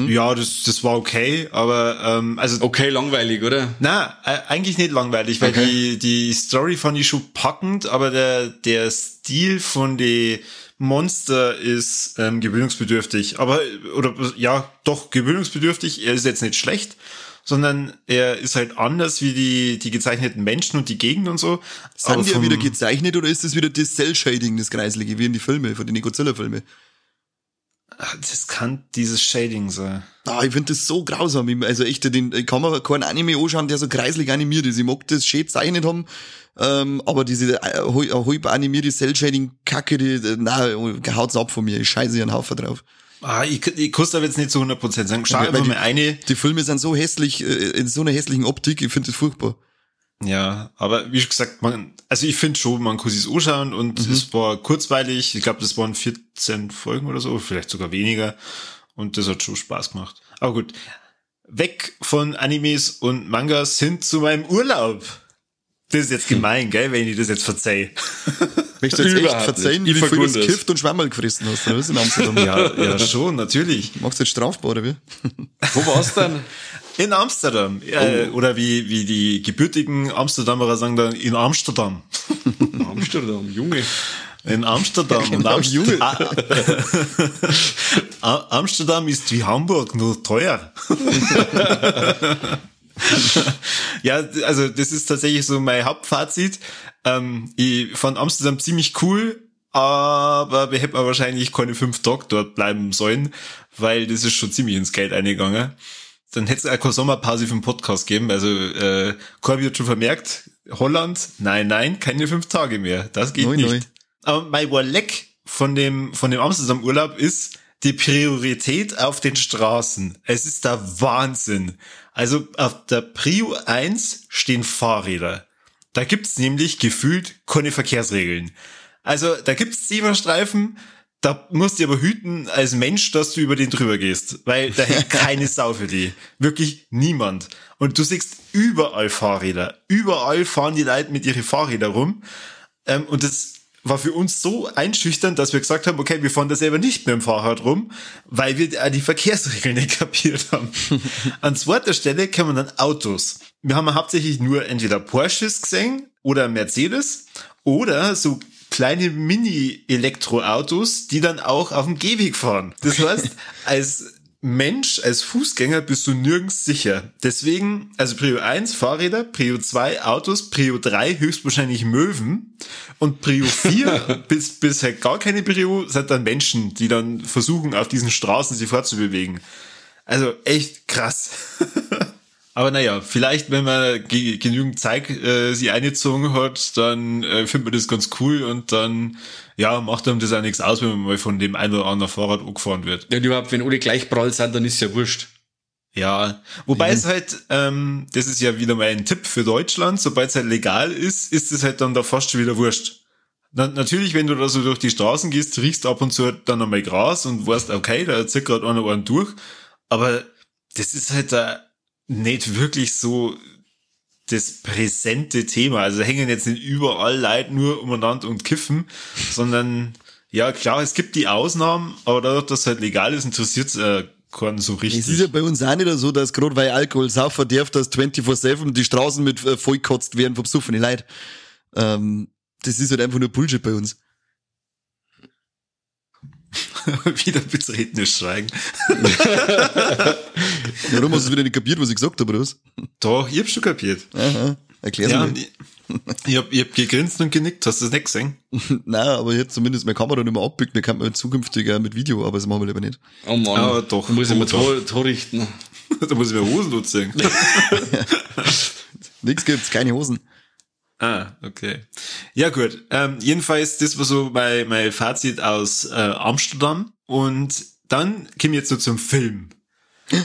Speaker 2: Ja, das, das war okay, aber ähm, also
Speaker 3: Okay, langweilig, oder?
Speaker 2: Na, äh, eigentlich nicht langweilig, weil
Speaker 3: Okay.
Speaker 2: die, die Story fand ich schon packend, aber der, der Stil von die Monster ist ähm, gewöhnungsbedürftig. Aber, oder ja, doch gewöhnungsbedürftig. Er ist jetzt nicht schlecht, sondern er ist halt anders wie die, die gezeichneten Menschen und die Gegend und so.
Speaker 1: Sind die ja wieder gezeichnet oder ist das wieder das Cell-Shading, das Kreislige, wie in die Filme, von den Godzilla-Filme?
Speaker 2: Das kann dieses Shading sein.
Speaker 1: Ah, ich finde das so grausam. Ich- Also echt, den, ich kann mir keinen Anime anschauen, der so kreislig animiert ist. Ich mag das schön zeichnet haben, ähm, aber diese äh, hal- halb animierte Cell-Shading-Kacke, die, äh, nein, haut's ab von mir. Ich scheiße hier einen Haufen drauf.
Speaker 2: Ah, ich, ich kann aber jetzt nicht zu 100% sagen. Schau einfach mal eine.
Speaker 1: Die Filme sind so hässlich, äh, in so einer hässlichen Optik, ich finde das furchtbar.
Speaker 2: Ja, aber wie schon gesagt, man, also ich finde schon, man kann sich's anschauen und es war kurzweilig. Ich glaube, das waren 14 Folgen oder so, vielleicht sogar weniger. Und das hat schon Spaß gemacht. Aber gut, weg von Animes und Mangas hin zu meinem Urlaub. Das ist jetzt gemein, gell, wenn ich das jetzt verzeih. (laughs)
Speaker 1: Möchtest du jetzt echt
Speaker 3: Überhaupt
Speaker 1: verzeihen,
Speaker 3: nicht.
Speaker 1: wie
Speaker 3: Ich
Speaker 1: viel du gekifft und Schwammerl gefressen hast, oder was in Amsterdam?
Speaker 2: Ja, ja, schon, natürlich.
Speaker 1: Machst du jetzt strafbar, oder wie?
Speaker 3: Wo war's dann? (laughs)
Speaker 2: In Amsterdam. Äh, oder wie, wie die gebürtigen Amsterdamer sagen dann, in Amsterdam. (laughs)
Speaker 3: Amsterdam, Junge.
Speaker 2: In Amsterdam. und
Speaker 1: Genau,
Speaker 2: Amst-
Speaker 1: Junge.
Speaker 2: Ah, Amsterdam ist wie Hamburg, nur teuer. (laughs) ja, also das ist tatsächlich so mein Hauptfazit. Ähm, ich fand Amsterdam ziemlich cool, aber wir hätten wahrscheinlich keine fünf Tage dort bleiben sollen, weil das ist schon ziemlich ins Geld eingegangen. Dann hätte es auch keine Sommerpause für den Podcast geben. Also äh, Corby hat schon vermerkt, Holland, nein, nein, keine fünf Tage mehr. Das geht
Speaker 1: Neu,
Speaker 2: nicht.
Speaker 1: neu.
Speaker 2: Aber mein Warleck von dem, von dem Amsterdam-Urlaub ist die Priorität auf den Straßen. Es ist der Wahnsinn. Also auf der Prio 1 stehen Fahrräder. Da gibt's nämlich gefühlt keine Verkehrsregeln. Also da gibt's Zebrastreifen, da musst du aber hüten als Mensch, dass du über den drüber gehst, weil da hält (laughs) keine Sau für die. Wirklich niemand. Und du siehst überall Fahrräder. Überall fahren die Leute mit ihren Fahrrädern rum. Ähm, und das war für uns so einschüchternd, dass wir gesagt haben, okay, wir fahren da selber nicht mit dem Fahrrad rum, weil wir die Verkehrsregeln nicht (laughs) kapiert haben. (laughs) An zweiter Stelle kommen dann Autos. Wir haben hauptsächlich nur entweder Porsches gesehen oder Mercedes oder so kleine Mini-Elektroautos, die dann auch auf dem Gehweg fahren. Das heißt, als Mensch, als Fußgänger bist du nirgends sicher. Deswegen, also Prio 1 Fahrräder, Prio 2 Autos, Prio 3 höchstwahrscheinlich Möwen und Prio 4 (laughs) bis, bis halt gar keine Prio sind dann Menschen, die dann versuchen, auf diesen Straßen sich fortzubewegen. Also echt krass. (laughs) Aber naja, vielleicht, wenn man ge genügend Zeit äh, sie eingezogen hat, dann äh, findet man das ganz cool und dann, ja, macht einem das auch nichts aus, wenn man mal von dem einen oder anderen Fahrrad angefahren wird.
Speaker 3: Ja, und überhaupt, wenn alle gleich prall sind, dann ist ja wurscht.
Speaker 2: Ja, wobei mhm. es halt, ähm, das ist ja wieder mal ein Tipp für Deutschland, sobald es halt legal ist, ist es halt dann da fast schon wieder wurscht. Na, natürlich, wenn du da so durch die Straßen gehst, riechst ab und zu halt dann einmal Gras und weißt, okay, da zieht gerade einer einen durch, aber das ist halt da nicht wirklich so das präsente Thema. Also hängen jetzt nicht überall Leute nur umeinander und kiffen, sondern ja, klar, es gibt die Ausnahmen, aber dadurch, dass es halt legal ist, interessiert es äh, keinen so richtig.
Speaker 1: Es ist ja bei uns auch nicht so, dass gerade weil Alkohol saufen darf, dass 24-7 die Straßen mit äh, vollkotzt werden vom besoffenen Leid. Ähm, das ist halt einfach nur Bullshit bei uns. (laughs)
Speaker 2: wieder betretenes Schweigen. (laughs)
Speaker 1: Warum hast du wieder nicht kapiert, was ich gesagt habe, oder was?
Speaker 2: Doch, ich hab's schon kapiert.
Speaker 1: Aha, erklär's
Speaker 2: ja,
Speaker 1: mir.
Speaker 2: Ich, ich, hab, ich hab gegrinst und genickt, hast du das nicht gesehen? (laughs)
Speaker 1: Nein, aber jetzt zumindest meine Kamera nicht mehr abbückt, dann kann man zukünftig auch mit Video, aber das machen wir lieber nicht.
Speaker 3: Oh Mann,
Speaker 2: aber doch,
Speaker 3: da muss ich mir Tor, Tor richten.
Speaker 2: da muss ich mir Hosen anziehen.
Speaker 1: Nix gibt's, keine Hosen.
Speaker 2: Ah, okay. Ja, gut. Ähm, jedenfalls, das war so mein, mein Fazit aus äh, Amsterdam. Und dann kommen wir jetzt so zum Film.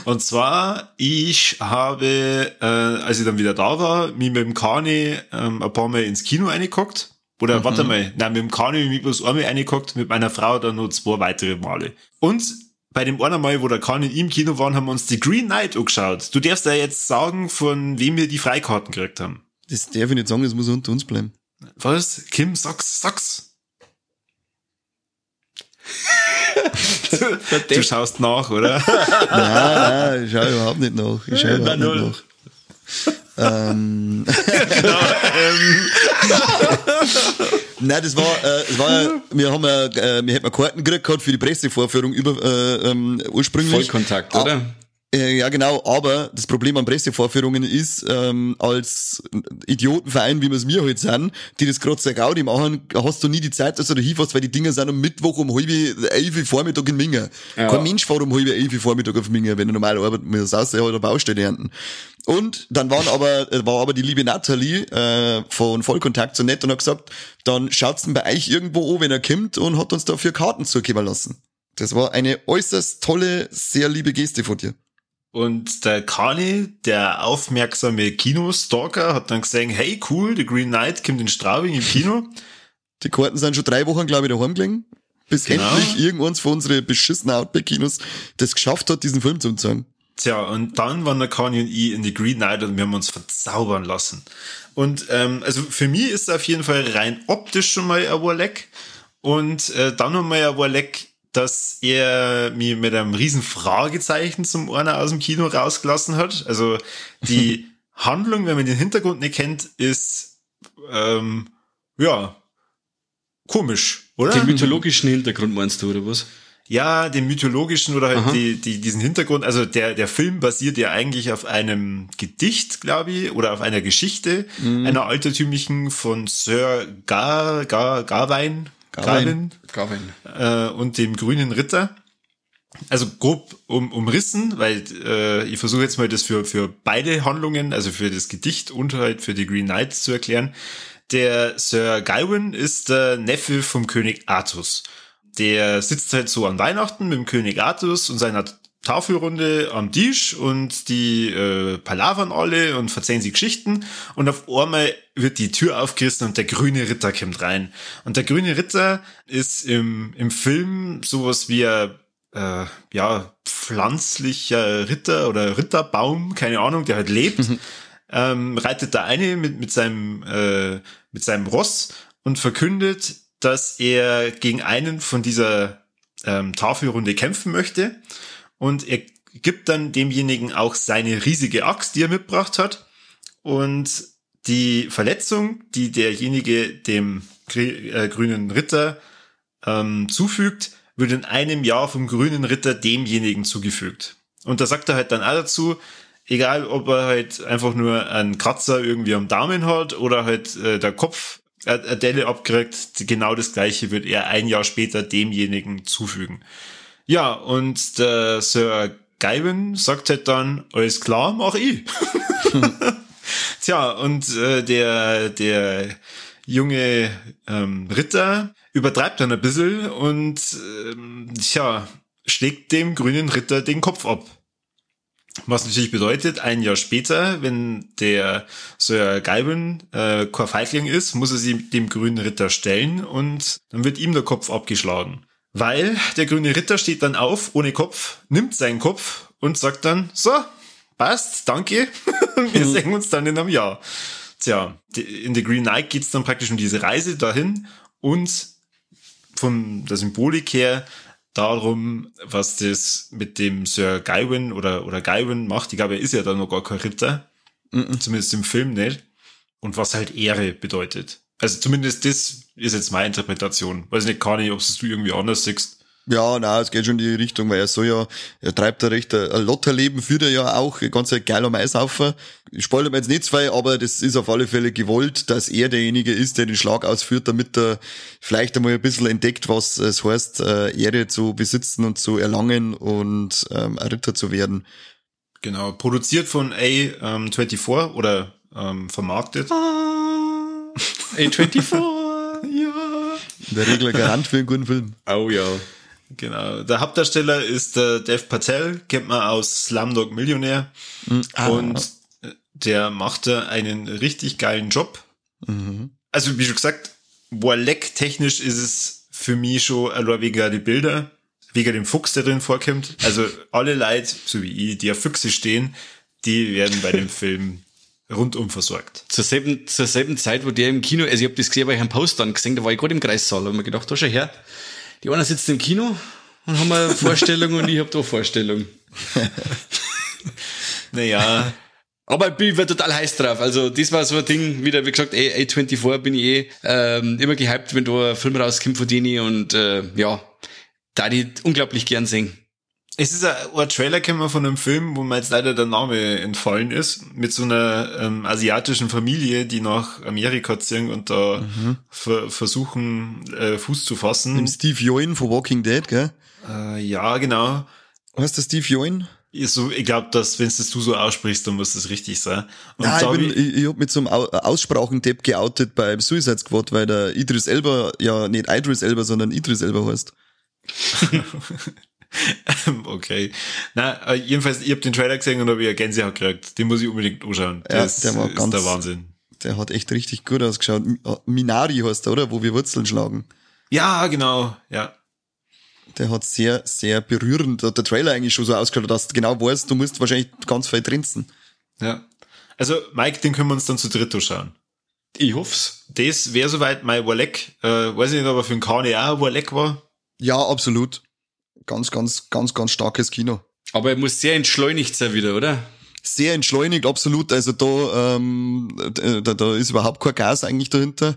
Speaker 2: Und zwar, ich habe, äh, als ich dann wieder da war, mich mit dem Kani ähm, ein paar Mal ins Kino reingeguckt. Oder mhm. warte mal, nein, mit dem Kani mich bloß einmal reingeguckt, mit meiner Frau dann nur zwei weitere Male. Und bei dem einen Mal, wo der Kani im Kino waren, haben wir uns die Green Knight angeschaut. Du darfst ja jetzt sagen, von wem wir die Freikarten gekriegt haben.
Speaker 1: Das darf ich nicht sagen, das muss unter uns bleiben.
Speaker 2: Was? Kim Sachs Sachs? (laughs) du, du schaust nach, oder? (laughs)
Speaker 1: nein, nein, ich schaue überhaupt nicht nach. Ich schaue überhaupt nicht nach. ähm. genau. Ähm. Nein, das war, äh, das war ja, wir haben ja, äh, wir hätten Karten gekriegt für die Pressevorführung über äh, ähm, ursprünglich.
Speaker 3: Vollkontakt, oder?
Speaker 1: Äh, ja, genau, aber das Problem an Pressevorführungen ist, ähm, als Idiotenverein, wie wir es mir heute halt sind, die das gerade sehr Gaudi machen, hast du nie die Zeit, dass du da hinfährst, weil die Dinger sind am Mittwoch um halb elf Vormittag in Minga. Ja. Kein Mensch fährt um halb elf Vormittag auf Minga, wenn er normal arbeitet, mit das außer der Baustelle ernten. Und dann waren aber, äh, war aber die liebe Nathalie äh, von Vollkontakt so nett und hat gesagt, dann schaut's denn bei euch irgendwo an, wenn er kommt und hat uns dafür Karten zukommen lassen. Das war eine äußerst tolle, sehr liebe Geste von dir.
Speaker 2: Und der Kani, der aufmerksame Kinostalker, hat dann gesehen, hey cool, The Green Knight kommt in Straubing im Kino.
Speaker 1: Die Karten sind schon drei Wochen, glaube ich, daheim gelegen. Bis genau. endlich irgendwann von unseren beschissenen Outback-Kinos das geschafft hat, diesen Film zu zeigen.
Speaker 2: Tja, und dann waren der Kani und ich in The Green Knight und wir haben uns verzaubern lassen. Und ähm, also für mich ist es auf jeden Fall rein optisch schon mal ein Warleck. Und äh, dann nochmal ein Warleck dass er mir mit einem riesen Fragezeichen zum einer aus dem Kino rausgelassen hat. Also die (laughs) Handlung, wenn man den Hintergrund nicht kennt, ist ähm, ja komisch, oder?
Speaker 3: Den mythologischen Hintergrund meinst du, oder was?
Speaker 2: Ja, den mythologischen oder halt die, die, diesen Hintergrund. Also der, der Film basiert ja eigentlich auf einem Gedicht, glaube ich, oder auf einer Geschichte, mhm. einer altertümlichen von Sir Gar, Gar, Garwein, Garvin, Garvin. Äh, und dem grünen Ritter. Also grob um, umrissen, weil äh, ich versuche jetzt mal das für, für beide Handlungen, also für das Gedicht und halt für die Green Knights zu erklären. Der Sir Gawain ist der Neffe vom König Artus. Der sitzt halt so an Weihnachten mit dem König Artus und seiner Tafelrunde am Tisch und die äh, palavern alle und verzeihen sie Geschichten. Und auf einmal wird die Tür aufgerissen und der grüne Ritter kommt rein. Und der grüne Ritter ist im, im Film sowas wie ein äh, ja, pflanzlicher Ritter oder Ritterbaum, keine Ahnung, der halt lebt, (laughs) ähm, reitet da eine mit, mit, seinem, äh, mit seinem Ross und verkündet, dass er gegen einen von dieser ähm, Tafelrunde kämpfen möchte und er gibt dann demjenigen auch seine riesige Axt, die er mitgebracht hat. Und die Verletzung, die derjenige dem äh, grünen Ritter ähm, zufügt, wird in einem Jahr vom grünen Ritter demjenigen zugefügt. Und da sagt er halt dann auch dazu, egal ob er halt einfach nur einen Kratzer irgendwie am Daumen hat oder halt äh, der Kopf eine Delle abkriegt, genau das gleiche wird er ein Jahr später demjenigen zufügen. Ja, und der Sir Gaiben sagt halt dann, alles klar, mach ich. (laughs) Tja, und äh, der, der junge ähm, Ritter übertreibt dann ein bisschen und ähm, tja, schlägt dem grünen Ritter den Kopf ab. Was natürlich bedeutet, ein Jahr später, wenn der Sir Gaiben äh, Feigling ist, muss er sich dem grünen Ritter stellen und dann wird ihm der Kopf abgeschlagen. Weil der grüne Ritter steht dann auf, ohne Kopf, nimmt seinen Kopf und sagt dann, so, passt, danke, (laughs) wir mhm. sehen uns dann in einem Jahr. Tja, in The Green Knight geht's dann praktisch um diese Reise dahin und von der Symbolik her darum, was das mit dem Sir Gawain oder, oder Gawain macht. Ich glaube, er ist ja da noch gar kein Ritter. Mhm. Zumindest im Film nicht. Und was halt Ehre bedeutet. Also zumindest das ist jetzt meine Interpretation. Weiß nicht, kann ich, ob es du irgendwie anders siehst.
Speaker 1: Ja, na, es geht schon in die Richtung, weil er so ja, er treibt da recht ein Lotterleben, führt er ja auch, ganz ein geiler Maisaufer. Ich spoilere mir jetzt nicht zwei, aber das ist auf alle Fälle gewollt, dass er derjenige ist, der den Schlag ausführt, damit er vielleicht einmal ein bisschen entdeckt, was es heißt, äh, Ehre zu besitzen und zu erlangen und ähm, ein Ritter zu werden.
Speaker 2: Genau, produziert von A24 oder ähm, vermarktet.
Speaker 3: Ah, A24,
Speaker 1: ja. In der Regel Garant für einen guten Film.
Speaker 3: Oh ja.
Speaker 2: Genau. Der Hauptdarsteller ist der Dev Patel, kennt man aus Slumdog Millionär. Mhm. Ah. Und der macht da einen richtig geilen Job. Mhm. Also, wie schon gesagt, Warleck technisch ist es für mich schon allein wegen die Bilder, wegen dem Fuchs, der drin vorkommt. Also, alle Leute, so wie ich, die auf Füchse stehen, die werden bei dem (laughs) Film rundum versorgt.
Speaker 3: Zur selben, zur selben Zeit, wo der im Kino, also ich habe das gesehen, weil ich einen Post dann gesehen, da war ich gerade im Kreissaal und mir gedacht, da schau her, die einer sitzt im Kino und haben eine (laughs) Vorstellung und ich habe da Vorstellung. (laughs)
Speaker 2: naja.
Speaker 3: Aber ich bin total heiß drauf. Also, das war so ein Ding, wieder, wie gesagt, A, 24 bin ich eh ähm, immer gehypt, wenn da ein Film rauskommt von denen und äh, ja, da die unglaublich gern sehen.
Speaker 2: Es ist ein, ein Trailer gekommen von einem Film, wo mir jetzt leider der Name entfallen ist, mit so einer ähm, asiatischen Familie, die nach Amerika ziehen und da mhm. ver versuchen, äh, Fuß zu fassen.
Speaker 1: Im Steve Yoin von Walking Dead, gell?
Speaker 2: Äh, ja, genau.
Speaker 1: Heißt der Steve Yoin?
Speaker 2: Ich, so, ich glaube, dass wenn es das du so aussprichst, dann muss das richtig sein.
Speaker 1: Und ja, ich, bin, ich, ich hab mit so einem Aussprachendepp geoutet beim Suicide Squad, weil der Idris Elba ja nicht Idris Elba, sondern Idris Elba heißt. (laughs) (laughs)
Speaker 2: okay. Na, äh, jedenfalls, ich habe den Trailer gesehen und habe ja Gänsehaut gekriegt. Den muss ich unbedingt anschauen.
Speaker 1: Ja, das der war ist ganz, der Wahnsinn. Der hat echt richtig gut ausgeschaut. Äh, Minari heißt er, oder? Wo wir Wurzeln schlagen.
Speaker 2: Ja, genau, ja.
Speaker 1: Der hat sehr, sehr berührend, der Trailer eigentlich schon so ausgeschaut, dass du genau weißt, du musst wahrscheinlich ganz viel trinken.
Speaker 2: Ja. Also, Mike, den können wir uns dann zu dritt anschauen.
Speaker 3: Ich hoff's.
Speaker 2: Das wäre soweit mein Warleck. Äh, weiß ich nicht, ob er für einen Kane auch Warleck war.
Speaker 1: Ja, absolut ganz, ganz, ganz, ganz starkes Kino.
Speaker 3: Aber er muss sehr entschleunigt sein wieder, oder?
Speaker 1: Sehr entschleunigt, absolut. Also da, ähm, da, da ist überhaupt kein Gas eigentlich dahinter.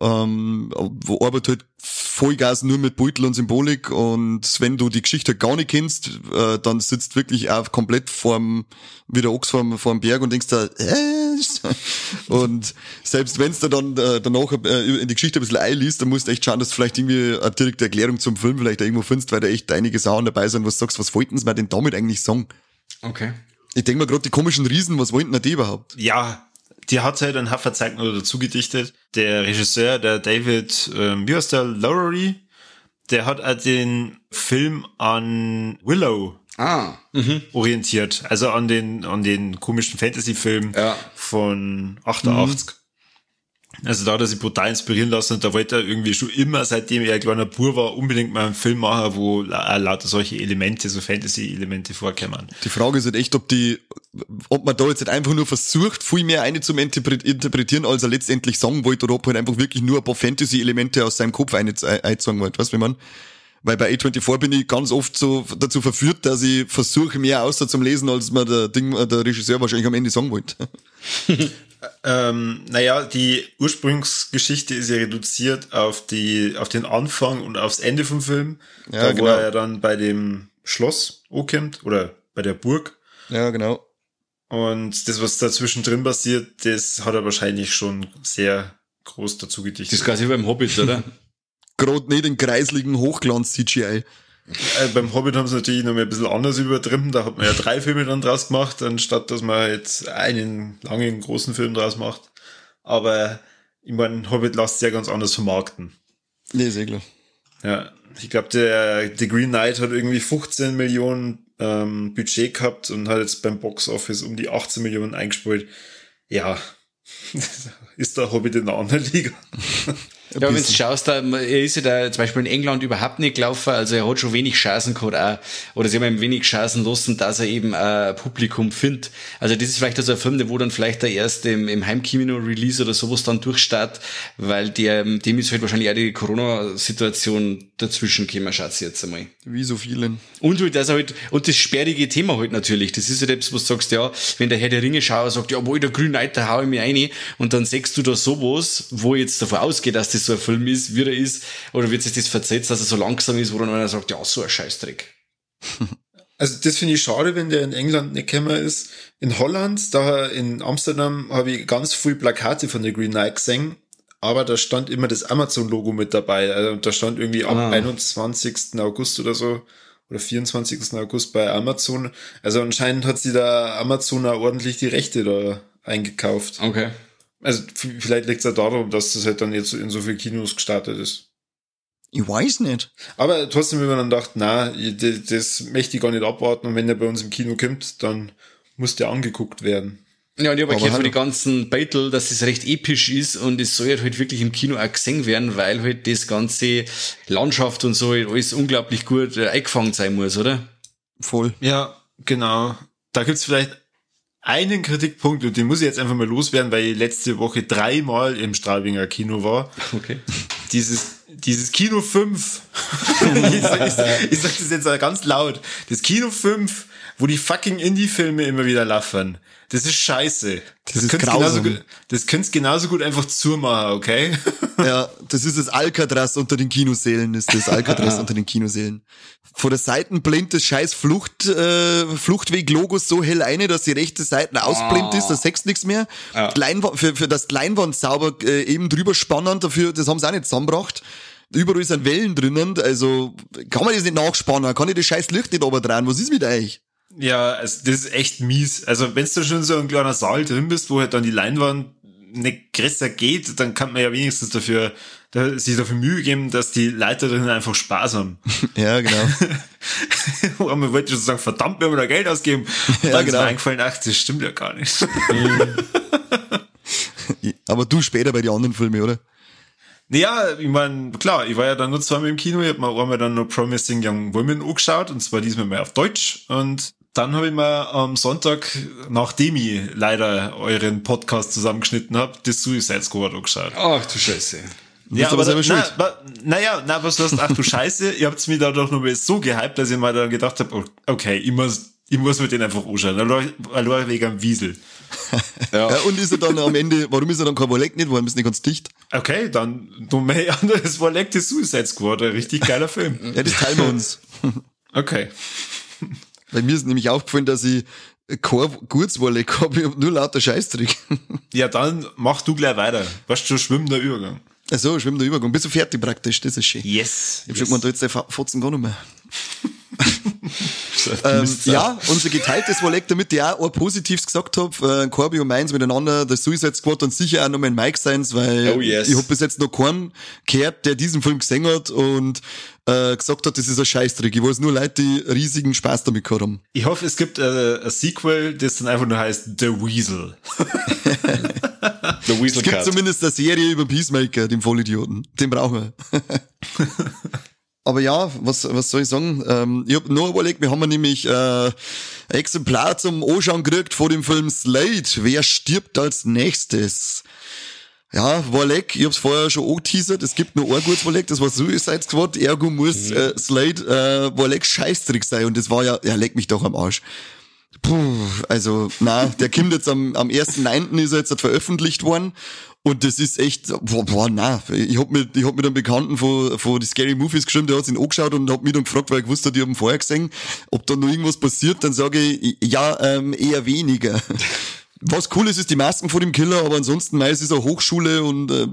Speaker 1: Ähm, wo arbeitet halt Vollgas nur mit Beutel und Symbolik und wenn du die Geschichte gar nicht kennst, äh, dann sitzt wirklich auch komplett vorm, wie der Ochs vorm, vorm Berg und denkst da, äh, (laughs) und selbst wenn du dann äh, danach äh, in die Geschichte ein bisschen einliest, dann musst du echt schauen, dass du vielleicht irgendwie eine direkte Erklärung zum Film vielleicht irgendwo findest, weil da echt einige Sachen dabei sind, was du sagst, was wollten sie mir denn damit eigentlich sagen?
Speaker 3: Okay.
Speaker 1: Ich denke mal gerade die komischen Riesen, was wollten die überhaupt?
Speaker 2: Ja, die hat halt ein Hafferzeichen oder dazu gedichtet. Der Regisseur, der David, ähm, wie heißt der, Lowery, der hat auch den Film an Willow
Speaker 3: ah,
Speaker 2: mhm. orientiert. Also an den, an den komischen Fantasy-Film
Speaker 3: ja.
Speaker 2: von 88. Mhm. Also da hat er sich brutal inspirieren lassen und da wollte er irgendwie schon immer, seitdem er ein kleiner Bur war, unbedingt mal einen Film machen, wo lauter solche Elemente, so Fantasy-Elemente vorkommen.
Speaker 1: Die Frage ist halt echt, ob die, ob man da jetzt nicht einfach nur versucht, viel mehr eine zum interpretieren, als er letztendlich sagen wollte, oder ob er halt einfach wirklich nur ein paar Fantasy-Elemente aus seinem Kopf einzogen wollte. Weißt du, wie man? Weil bei A24 bin ich ganz oft so dazu verführt, dass ich versuche, mehr außer zum Lesen, als mir der Ding, der Regisseur wahrscheinlich am Ende sagen wollte. (laughs)
Speaker 2: Ähm, naja, die Ursprungsgeschichte ist ja reduziert auf die, auf den Anfang und aufs Ende vom Film.
Speaker 1: Ja,
Speaker 2: da,
Speaker 1: genau.
Speaker 2: wo er ja dann bei dem Schloss ankommt oder bei der Burg.
Speaker 1: Ja, genau.
Speaker 2: Und das, was dazwischen drin passiert, das hat er wahrscheinlich schon sehr groß dazu
Speaker 3: Das
Speaker 2: gedichtet.
Speaker 3: ist quasi wie beim Hobbit, oder? (laughs)
Speaker 1: Gerade nicht in kreisligen Hochglanz-CGI.
Speaker 2: Äh, beim Hobbit haben sie natürlich noch mal ein bisschen anders übertrieben. Da hat man ja drei Filme dann draus gemacht, anstatt dass man jetzt einen langen, großen Film draus macht. Aber ich meine, Hobbit lässt sich ja ganz anders vermarkten.
Speaker 1: Nee, ist eh klar.
Speaker 2: Ja, ich glaube, der The Green Knight hat irgendwie 15 Millionen ähm, Budget gehabt und hat jetzt beim Box Office um die 18 Millionen eingespielt. Ja, (laughs) ist der Hobbit in einer anderen Liga. (laughs)
Speaker 3: Ja, wenn du schaust, da, er ist ja da zum Beispiel in England überhaupt nicht gelaufen, also er hat schon wenig Chancen gehabt auch, oder sie haben ihm wenig Chancen lassen, dass er eben ein Publikum findet. Also das ist vielleicht also ein Film, der wo dann vielleicht der erst im, im Heimkino-Release oder sowas dann durchstartet, weil der, dem ist halt wahrscheinlich auch die Corona-Situation dazwischen gekommen, schätze ich jetzt einmal.
Speaker 1: Wie so vielen.
Speaker 3: Und halt, das halt, und das sperrige Thema halt natürlich. Das ist halt etwas, was du sagst, ja, wenn der Herr der Ringe Schauer sagt, ja, wo der grüne Knight, da hau ich mich rein, und dann sagst du da sowas, wo ich jetzt davon ausgehe, dass das so ein Film ist, wie er ist, oder wird sich das versetzt, dass er so langsam ist, wo dann einer sagt, ja, so ein Scheißdreck. (laughs)
Speaker 2: Also das finde ich schade, wenn der in England nicht gekommen ist. In Holland, da in Amsterdam, habe ich ganz viel Plakate von The Green Knight gesehen, aber da stand immer das Amazon-Logo mit dabei. Also da stand irgendwie am
Speaker 3: Ah.
Speaker 2: 21. August oder so oder 24. August bei Amazon. Also anscheinend hat sie da Amazon auch ordentlich die Rechte da eingekauft.
Speaker 3: Okay.
Speaker 2: Also vielleicht liegt es ja darum, dass das halt dann jetzt in so vielen Kinos gestartet ist.
Speaker 1: Ich weiß nicht.
Speaker 2: Aber trotzdem, wenn man dann dachte, na, das, das möchte ich gar nicht abwarten und wenn der bei uns im Kino kommt, dann muss der angeguckt werden.
Speaker 3: Ja, und ich habe gehört von den ganzen Battle, dass es recht episch ist und es soll halt wirklich im Kino auch gesehen werden, weil halt das ganze Landschaft und so halt alles unglaublich gut äh, eingefangen sein muss, oder?
Speaker 1: Voll.
Speaker 2: Ja, genau. Da gibt's vielleicht einen Kritikpunkt und den muss ich jetzt einfach mal loswerden, weil ich letzte Woche dreimal im Strahlbinger Kino war.
Speaker 3: Okay.
Speaker 2: Dieses, dieses Kino 5, (laughs) ich, ich, ich sag das jetzt ganz laut, das Kino 5, wo die fucking Indie-Filme immer wieder laufen, das ist scheiße.
Speaker 1: Das ist
Speaker 2: könnt's genauso
Speaker 1: grausam.
Speaker 2: gut, das könnt's genauso gut einfach zumachen, okay? (laughs)
Speaker 1: Ja, das ist das Alcatraz unter den Kinosälen, ist das Alcatraz unter den Kinosälen. Von der Seiten blendet das scheiß Flucht, äh, Fluchtweg-Logo so hell ein, dass die rechte Seite ausblendet ist, da sechst nichts mehr.
Speaker 3: Ja.
Speaker 1: Leinwand, für, für das Leinwand sauber äh, eben drüber spannen, dafür, das haben sie auch nicht zusammengebracht. Überall sind Wellen drinnen, also kann man das nicht nachspannen, kann ich das scheiß Licht nicht drehen, was ist mit euch?
Speaker 2: Ja, also das ist echt mies. Also wenn du schon so ein kleiner Saal drin bist, wo halt dann die Leinwand nicht größer geht, dann kann man ja wenigstens dafür, da, sich dafür Mühe geben, dass die Leute drinnen einfach Spaß haben. (laughs)
Speaker 1: Ja, genau. (laughs)
Speaker 2: Aber man wollte schon sagen, verdammt, wir haben da Geld ausgeben. Und (laughs)
Speaker 1: Ja,
Speaker 2: dann ist
Speaker 1: genau.
Speaker 2: mir eingefallen, ach, das stimmt ja gar nicht.
Speaker 1: Aber du später bei den anderen Filmen, oder?
Speaker 2: naja, ich meine, klar, ich war ja dann nur zweimal im Kino, ich hab mir einmal dann noch Promising Young Women angeschaut, und zwar diesmal mal auf Deutsch. Und dann habe ich mir am Sonntag, nachdem ich leider euren Podcast zusammengeschnitten habe, das Suicide Squad angeschaut.
Speaker 3: Ach du Scheiße.
Speaker 1: bist aber selber schuld.
Speaker 2: na, na, naja, na, was heißt, ach du Scheiße, ihr habt's mir da doch noch mal so gehypt, dass ich mir dann gedacht habe, okay, ich muss, ich muss mir den einfach anschauen. Allein wegen am Wiesel. (laughs)
Speaker 3: Ja.
Speaker 1: Ja, und ist er dann am Ende, warum ist er dann kein Wolleck nicht, warum ist er nicht ganz dicht?
Speaker 2: Okay, dann noch mehr anderes war Leck des Suicide Squad, ein richtig geiler Film.
Speaker 1: Ja, das teilen wir uns.
Speaker 2: Okay.
Speaker 1: Weil mir ist nämlich aufgefallen, dass ich kein gutes Wolleck habe, ich nur lauter Scheißdreck.
Speaker 2: Ja, dann mach du gleich weiter. Weißt du, schwimmender Übergang.
Speaker 1: Also, schwimmt der Übergang. Bist du fertig praktisch, das ist schön.
Speaker 2: Yes.
Speaker 1: Ich hab schon gemeint, da jetzt der Fotzen gar nicht mehr. Ähm, ja, unser geteiltes Wolleck, damit ich auch ein Positives gesagt hab, äh, Corby und meins miteinander, der Suicide Squad und sicher auch noch mein Mike seins, weil
Speaker 3: Oh, yes.
Speaker 1: ich hab bis jetzt noch keinen gehört, der diesen Film gesehen hat und äh, gesagt hat, das ist ein Scheißtrick. Ich weiß nur Leute, die riesigen Spaß damit gehabt haben.
Speaker 2: Ich hoffe, es gibt äh, ein Sequel, das dann einfach nur heißt The Weasel.
Speaker 3: Der Weasel
Speaker 1: Es gibt
Speaker 3: Cut.
Speaker 1: zumindest eine Serie über Peacemaker, den Vollidioten. Den brauchen wir. (laughs) Aber ja, was, was soll ich sagen? Ähm, ich hab noch überlegt, wir haben nämlich äh, ein Exemplar zum Anschauen gekriegt vor dem Film Slade. Wer stirbt als nächstes? Ja, Wolleck, ich hab's vorher schon angeteasert, es gibt nur ein gutes Wolleck, das war Suicide Squad, ergo muss äh, Slade äh, Wolleck Scheißtrick sein und das war ja, ja, leck mich doch am Arsch. Puh, also, na, der kommt jetzt am, am 1.9. ist er jetzt veröffentlicht worden. Und das ist echt, boah, boah na, ich hab mit, ich hab mit einem Bekannten von, von die Scary Movies geschrieben, der hat's ihn angeschaut und hat mich dann gefragt, weil ich wusste, die haben vorher gesehen, ob da noch irgendwas passiert, dann sage ich, ja, ähm, eher weniger. (laughs) Was cool ist, ist die Masken vor dem Killer, aber ansonsten, nein, es ist eine Hochschule und äh,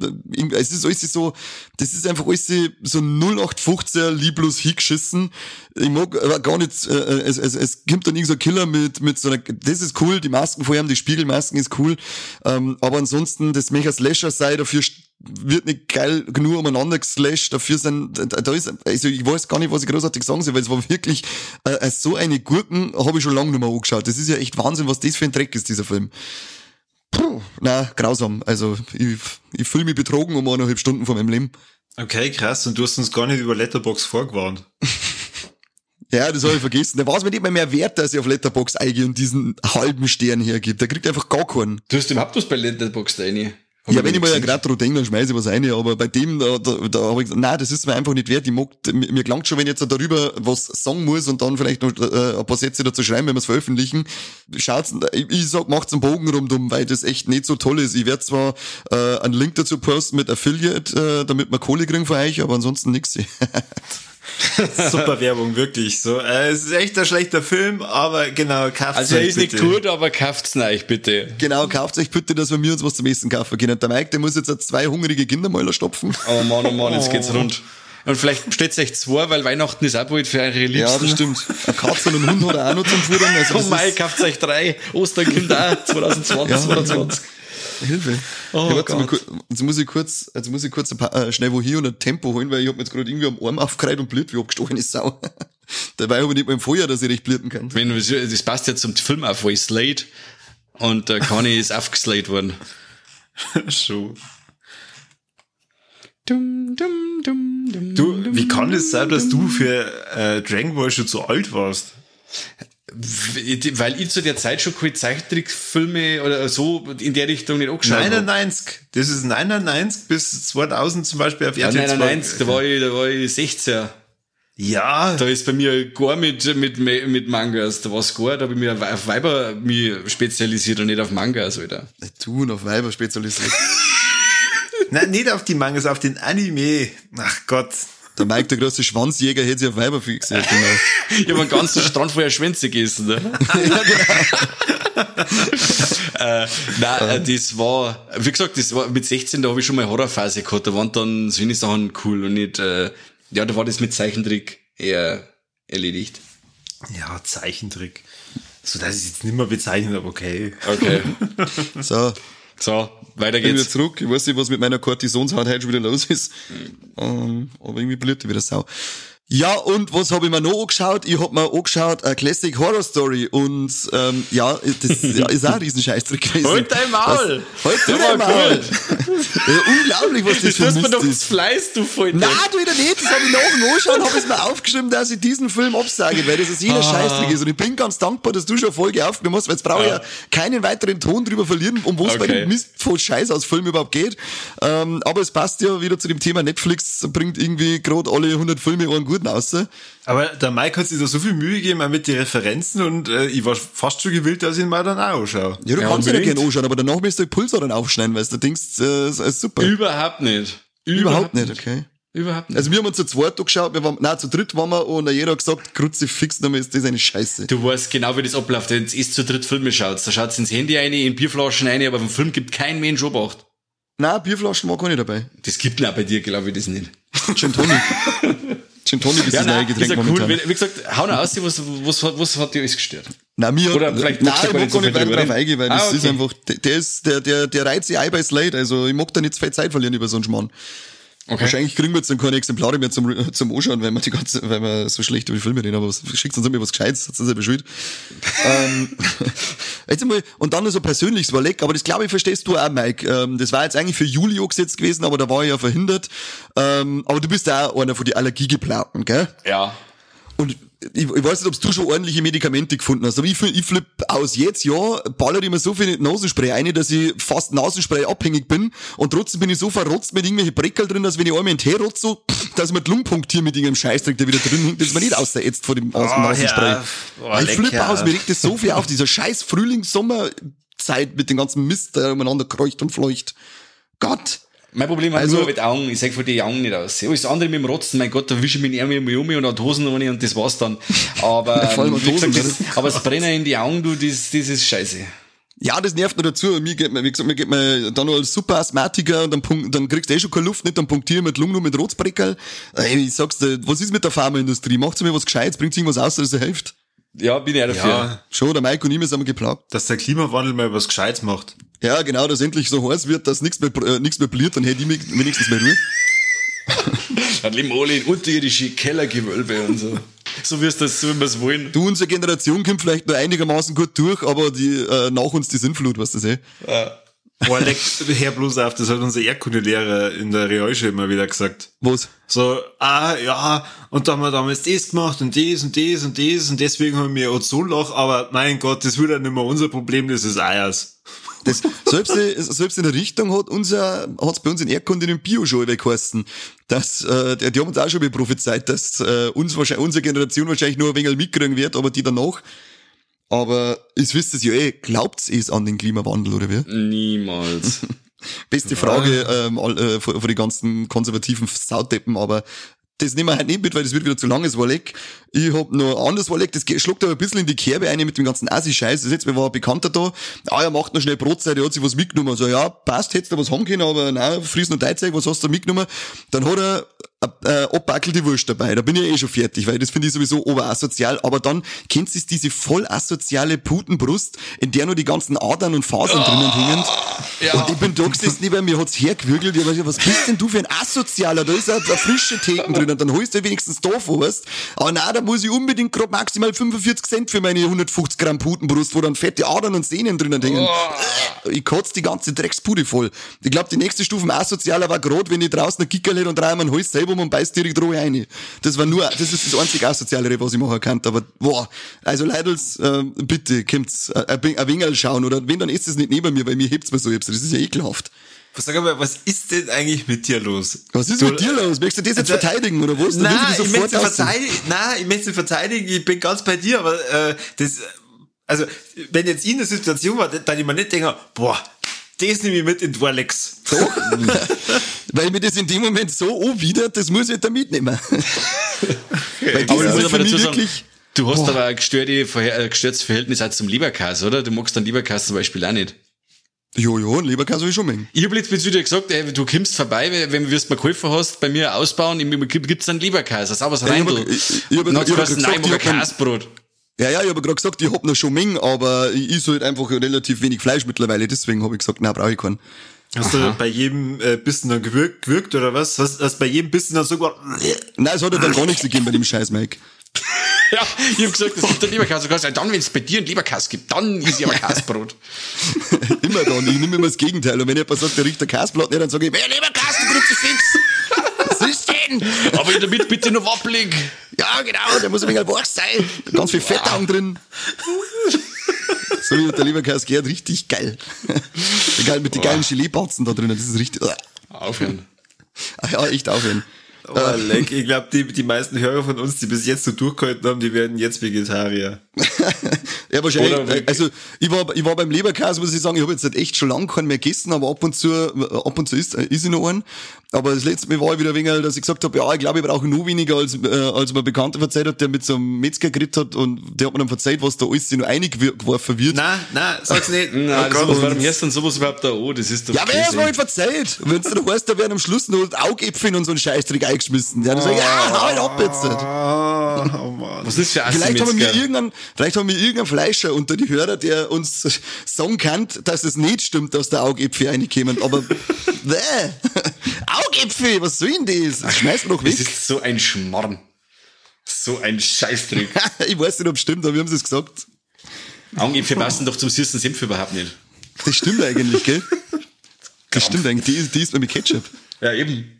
Speaker 1: es ist alles so, das ist einfach alles so 0815er lieblos hingeschissen. Ich mag aber gar nicht, äh, es, es, es gibt dann irgendein so Killer mit, mit so einer, das ist cool, die Masken vor allem, die Spiegelmasken ist cool, ähm, aber ansonsten, das Mecha Slasher sei, dafür wird nicht geil genug umeinander geslasht, dafür sind, da ist, also ich weiß gar nicht, was ich großartig sagen soll, weil es war wirklich, äh, so eine Gurken habe ich schon lange nicht mehr angeschaut. Das ist ja echt Wahnsinn, was das für ein Dreck ist, dieser Film. Puh, na, grausam. Also, ich, ich fühle mich betrogen um eineinhalb Stunden von meinem Leben.
Speaker 2: Okay, krass. Und du hast uns gar nicht über Letterbox vorgewarnt. (laughs)
Speaker 1: Ja, das habe ich vergessen. Der weiß mir nicht mehr mehr wert, dass ich auf Letterbox eingehe und diesen halben Stern hergibt. Der kriegt einfach gar keinen.
Speaker 3: Du hast überhaupt was bei Letterbox rein?
Speaker 1: Ja, wenn ich mal gerade dran denke, dann schmeiße ich was rein, aber bei dem, da, da, da habe ich gesagt, nein, das ist mir einfach nicht wert. Ich mag, mir gelangt schon, wenn ich jetzt darüber was sagen muss und dann vielleicht noch äh, ein paar Sätze dazu schreiben, wenn wir es veröffentlichen. Schaut's, ich, ich sag, macht's einen Bogen rumdum, weil das echt nicht so toll ist. Ich werde zwar äh, einen Link dazu posten mit Affiliate, äh, damit wir Kohle kriegen von euch, aber ansonsten nix. (laughs) (laughs)
Speaker 2: Super Werbung, wirklich. So, äh, es ist echt ein schlechter Film, aber genau, kauft's
Speaker 3: Also er ist bitte. nicht gut, aber kauft's euch bitte.
Speaker 1: Genau, kauft euch bitte, dass wir mir uns was zum Essen kaufen können. Der Mike, der muss jetzt zwei hungrige Kindermäuler stopfen.
Speaker 3: Oh Mann, oh Mann, jetzt geht's rund. Und vielleicht bestellt euch zwei, weil Weihnachten ist auch bald für eure Liebsten.
Speaker 1: Ja, das stimmt. Ein Katze und ein Hund hat er auch noch zum Futtern.
Speaker 3: Also oh Mai, kauft euch drei. Ostern kommt auch (laughs) 2020, ja, 2020.
Speaker 1: Hilfe. Oh, ja, jetzt, jetzt, muss ich kurz, jetzt muss ich kurz ein paar, äh, schnell wohin und ein Tempo holen, weil ich hab mir jetzt gerade irgendwie am Arm aufgereiht und blöd wie abgestochene Sau. (laughs) Dabei habe ich nicht mal im Feuer, dass ich recht blüten kann.
Speaker 3: Wenn, das passt ja zum Film auf, wo ich Slade und der Conny ist aufgeslayed worden. (laughs)
Speaker 2: Schon. Dum, dum, dum, du, wie kann es das sein, dass du für äh, Dragon Ball schon zu alt warst?
Speaker 3: Weil ich zu der Zeit schon keine Zeichentrickfilme oder so in der Richtung nicht
Speaker 2: angeschaut 99. Hab. Das ist 99 bis 2000 zum Beispiel auf
Speaker 3: RTL ja, 99, da war ich, da war ich 16.
Speaker 2: Ja.
Speaker 3: Da ist bei mir gar mit, mit, mit Mangas. Da war es gar, da habe ich mich auf Weiber mich spezialisiert und nicht auf Mangas, Alter.
Speaker 1: Du und auf Weiber spezialisiert. (laughs)
Speaker 2: Nein, nicht auf die Mangas, auf den Anime. Ach Gott.
Speaker 1: Der Mike, der große Schwanzjäger, hätte sich auf Weiber fixiert. (laughs) Genau.
Speaker 3: ich habe einen ganzen Strand vorher Schwänze gegessen. Ne? (laughs) ja, genau. (laughs) äh, nein, äh, das war, wie gesagt, das war mit 16, da habe ich schon mal Horrorphase gehabt. Da waren dann so eine Sachen cool und nicht, äh, ja, da war das mit Zeichentrick eher erledigt.
Speaker 2: Ja, Zeichentrick. So, das ist jetzt nicht mehr bezeichnet, aber okay.
Speaker 3: Okay.
Speaker 1: so,
Speaker 3: so, weiter geht's.
Speaker 1: Wieder zurück. Ich weiß nicht, was mit meiner Kortisonshaut heute schon wieder los ist. Ähm, aber irgendwie blüht wieder Sau. Ja, und was habe ich mir noch angeschaut? Ich habe mir angeschaut a Classic Horror Story und ähm, ja, das ja, ist auch ein Riesenscheißdreck gewesen.
Speaker 3: Halt dein Maul!
Speaker 1: halt dein Maul! Unglaublich, was das, das für
Speaker 3: mir doch das Fleiß, du voll
Speaker 1: Nein, du wieder nicht, das habe ich nachher angeschaut habe es mir aufgeschrieben, dass ich diesen Film absage, weil das ist jeder ah. Scheißdreck ist und ich bin ganz dankbar, dass du schon eine Folge aufgenommen hast, weil jetzt brauche ich ja. ja keinen weiteren Ton drüber verlieren, um wo es okay. bei dem Mist von Scheiß aus Film überhaupt geht. Ähm, aber es passt ja wieder zu dem Thema Netflix, bringt irgendwie gerade alle 100 Filme einen guten aus.
Speaker 2: Aber der Mike hat sich da so viel Mühe gegeben mit den Referenzen und äh, ich war fast schon gewillt, dass ich ihn mal dann auch anschaue.
Speaker 1: Ja, du ja, kannst ihn ja gerne anschauen, aber danach müsst du den Pulsar dann aufschneiden, weil du denkst, äh, ist super.
Speaker 3: Überhaupt nicht.
Speaker 1: Überhaupt, Überhaupt nicht, okay.
Speaker 3: Überhaupt nicht.
Speaker 1: Also wir haben uns zu zweit geschaut, wir waren, nein, zu dritt waren wir und jeder hat gesagt, Kruzifix, ist das eine Scheiße.
Speaker 3: Du weißt genau, wie das abläuft, wenn ihr zu dritt Filme schaut. Da schaut ins Handy rein, in Bierflaschen rein, aber vom Film gibt kein Mensch Obacht.
Speaker 1: Nein, Bierflaschen war gar nicht dabei.
Speaker 3: Das gibt auch bei dir, glaube ich, das nicht.
Speaker 1: Gin Tonic. (laughs) Gin Tonic ist ja, das nein, neue Getränk ist ja
Speaker 3: cool. Wie, wie gesagt, hau noch aus, was, was, was hat dir alles gestört?
Speaker 1: Na, mir
Speaker 3: Oder vielleicht
Speaker 1: nein, ich mag gar nicht weiter drauf eingehen, weil ah, das okay. ist einfach, der ist, der, der, der reizt sich ein bei Slate, also ich mag da nicht viel Zeit verlieren über so einen Schmarrn. Okay. Wahrscheinlich kriegen wir jetzt dann keine Exemplare mehr zum, zum Anschauen, weil wir die ganze, weil wir so schlecht über die Filme reden, aber schickt uns immer was Gescheites, hat uns selber schuld. (laughs) ähm, (laughs) jetzt einmal, und dann so persönliches Überleg, aber das glaube ich verstehst du auch, Mike. Ähm, das war jetzt eigentlich für Juli gesetzt gewesen, aber da war ich ja verhindert. Ähm, aber du bist ja auch einer von den Allergiegeplauten, gell?
Speaker 3: Ja.
Speaker 1: Und ich, ich weiß nicht, ob du schon ordentliche Medikamente gefunden hast, aber ich, ich flipp aus. Jetzt, ja, baller ich mir so viel Nasenspray ein, dass ich fast Nasenspray abhängig bin und trotzdem bin ich so verrotzt mit irgendwelchen Breckel drin, dass wenn ich einmal in den Tee rotze, so, dass ich mir die Lungenpunktier mit irgendeinem Scheißdreck, der wieder drin hängt, dass man nicht außerätzt vor dem oh, Nasenspray. Ja. Oh, ich flippe aus, mir regt das so viel auf, dieser scheiß Frühlings-Sommerzeit mit dem ganzen Mist, der umeinander kreucht und fleucht. Gott.
Speaker 3: Mein Problem war also, nur mit Augen. Ich sag von die Augen nicht aus. Alles andere mit dem Rotzen, mein Gott, da wische ich mich irgendwie um und die Hosen ohne und das war's dann. Aber, (laughs) ähm, Hosen, gesagt, das, aber das Brennen in die Augen, du, das, das ist scheiße.
Speaker 1: Ja, das nervt noch dazu. Mir geht mir, wie gesagt, mir geht mir dann noch als super Asthmatiker und dann, punkt, dann kriegst du eh schon keine Luft nicht, dann punktiere ich mit Lungen nur mit Rotzbreckerl. Ich sag's dir, was ist mit der Pharmaindustrie? Macht sie mir was Gescheites? Bringt sie irgendwas aus, dass es hilft?
Speaker 3: Ja, bin ich auch dafür. Ja,
Speaker 1: schon, der Mike und ich sind geplagt.
Speaker 2: Dass der Klimawandel mal was Gescheites macht.
Speaker 1: Ja, genau, dass endlich so heiß wird, dass nichts mehr, äh, nichts mehr bliert, dann hätte ich wenigstens mehr Ruhe.
Speaker 3: dann leben (laughs) alle in unterirdische Kellergewölbe und so. So wie es das, so wie wir es wollen.
Speaker 1: Du, unsere Generation kommt vielleicht nur einigermaßen gut durch, aber die, äh, nach uns die Sintflut, weißt du das eh? Ja.
Speaker 2: Boah, leck, Herr bloß auf, das hat unser Erdkundelehrer in der Realschule immer wieder gesagt.
Speaker 1: Was?
Speaker 2: So, ah, ja, und da haben wir damals das gemacht und das und das und das und deswegen haben wir Ozonloch, aber mein Gott, das wird ja nicht mehr unser Problem, das ist Eiers.
Speaker 1: Das, selbst, selbst in der Richtung hat unser, hat's bei uns in Erdkunde in Bioschule geheißen, dass, äh, die, die haben uns auch schon mal prophezeit, dass, äh, uns wahrscheinlich, unsere Generation wahrscheinlich nur ein wenig mitkriegen wird, aber die danach, aber es wisst es ja eh, glaubt's es an den Klimawandel, oder wie?
Speaker 3: Niemals. (laughs)
Speaker 1: Beste Frage ähm, all, äh, vor, vor die ganzen konservativen Sauteppen, aber das nehmen wir halt nicht mit, weil das wird wieder zu langes Walleck. Ich hab noch ein anderes Walleck, das schluckt aber ein bisschen in die Kerbe ein mit dem ganzen Assi-Scheiß. Das jetzt, mir war ein Bekannter da, ah, er macht noch schnell Brotzeit, er hat sich was mitgenommen. Also ja, passt, hättest du was haben können, aber nein, fries noch Teigzeug, was hast du mitgenommen? Dann hat er äh, abbackelte Wurst dabei. Da bin ich eh schon fertig, weil das finde ich sowieso oberasozial. Aber dann kennst du diese voll asoziale Putenbrust, in der nur die ganzen Adern und Fasern oh, drinnen hängen. Ja. Und ich bin da gesessen, neben mir hat's hergewürgelt. Ich weiß, was bist denn du für ein Asozialer? Da ist eine, eine frische Theken (laughs) drinnen, dann holst du wenigstens da weißt. Aber nein, da muss ich unbedingt gerade maximal 45 Cent für meine 150 Gramm Putenbrust, wo dann fette Adern und Sehnen drinnen hängen. Oh. Ich kotze die ganze Dreckspude voll. Ich glaube, die nächste Stufe asozialer war gerade, wenn ich draußen ein Kickerl hätte und dreimal Holz selber um und beißt direkt roh rein. Das war nur, das ist das einzige Asozialere, was ich machen kann. Aber, boah, also Leidels, äh, bitte, kommt's, äh, ein wenig schauen. Oder wenn, dann ist es nicht neben mir, weil mir hebt's mir so Das ist ja ekelhaft.
Speaker 2: Sag mal, was ist denn eigentlich mit dir los?
Speaker 1: Was ist du, mit dir los? Möchtest du das jetzt also, verteidigen oder was?
Speaker 2: Nein, ich möchte verteidigen. Nein, ich möchte verteidigen. Ich bin ganz bei dir, aber äh, das, also wenn jetzt in der Situation war, dann ich mir nicht denke, boah, das nehme ich mit in Dwarlex.
Speaker 1: Doch. (laughs) Weil mir das in dem Moment so anwidert, das muss ich da mitnehmen. (laughs)
Speaker 3: Weil das ist für mich wirklich... Du hast Boah. aber ein, gestörte, ein gestörtes Verhältnis auch zum Lieberkäse, oder? Du magst dann Lieberkäse zum Beispiel auch nicht.
Speaker 1: Jo, jo, ein Leberkäse habe ich schon mengen.
Speaker 3: Ich habe jetzt wieder gesagt, ey, du kommst vorbei, wenn du mal geholfen hast, bei mir ausbauen, gibt's dann Lieberkäse, sauberes Rein, du. Ich, ich, ich, ich, ich, ich, ich, ich, ich, ich, Käsebrot.
Speaker 1: Ja, ja, ich habe gerade gesagt, ich hab noch schon Mengen, aber ich is halt einfach relativ wenig Fleisch mittlerweile, deswegen habe ich gesagt, na brauche ich keinen.
Speaker 2: Hast Aha. du bei jedem äh, Bissen dann gewirkt, gewirkt oder was? Hast, du bei jedem Bissen dann sogar...
Speaker 1: Nein, es hat ja dann gar nichts gegeben bei dem Scheiß, Mike. (laughs)
Speaker 3: ja, ich hab gesagt, es gibt ein Leberkäse. Du kannst sagen, dann, wenn es bei dir ein Leberkäse gibt, dann ist ja aber Käsebrot. (laughs)
Speaker 1: immer dann, ich nehme immer das Gegenteil. Und wenn jemand sagt, der riecht der Käseblatt nicht, dann sage ich, wer Leberkäse, du Kruzifix! Was ist denn?
Speaker 3: Aber in der Mitte bitte noch wappelig.
Speaker 1: Ja, genau, der muss ein wenig wach sein. Ganz viel Fettaugen drin. so wie der Leberkäse gehört, richtig geil. Egal, mit den geilen Gelee-Batzen da drinnen, das ist richtig.
Speaker 3: Aufhören.
Speaker 1: Ah ja, echt aufhören.
Speaker 2: Oh, leck. Ich glaube, die, die meisten Hörer von uns, die bis jetzt so durchgehalten haben, die werden jetzt Vegetarier. (laughs)
Speaker 1: ja, wahrscheinlich. Also, ich war, ich war beim Leberkäse, muss ich sagen, ich habe jetzt nicht echt schon lange keinen mehr gegessen, aber ab und zu, ab und zu ist, ist ich noch einen. Aber das letzte Mal war ich wieder ein wenig, dass ich gesagt habe, ja, ich glaube, ich brauche nur weniger, als, äh, als mir Bekannter verzeiht hat, der mit so einem Metzger geredet hat und der hat mir dann verzeiht, was da alles noch eingeworfen wird.
Speaker 2: Nein, nein, sag's nicht.
Speaker 3: nein, oh sowas, warum hörst du denn sowas überhaupt da an? Das ist doch
Speaker 1: Ja, wer hat mir verzeiht? Wenn es dann (laughs) heißt, da werden am Schluss noch Augäpfel und so einen Scheißdreck eingeschmissen. Der hat gesagt, ja, ihn ab jetzt.
Speaker 3: Oh, Mann. Was ist für
Speaker 1: vielleicht haben, wir irgendeinen, vielleicht haben wir irgendeinen Fleischer unter die Hörer, der uns sagen kann, dass es nicht stimmt, dass da Augäpfel reinkommen, aber, (laughs) bäh. Augäpfel, was soll denn das? Man doch weg. Das
Speaker 3: ist so ein Schmarrn. So ein Scheißdreck. (laughs)
Speaker 1: ich weiß nicht, ob es stimmt, aber wir haben es gesagt.
Speaker 3: Augäpfel passen doch zum süßen Senf überhaupt nicht.
Speaker 1: Das stimmt eigentlich, gell? (laughs) Das stimmt eigentlich. Die, die ist mit Ketchup.
Speaker 3: Ja, eben.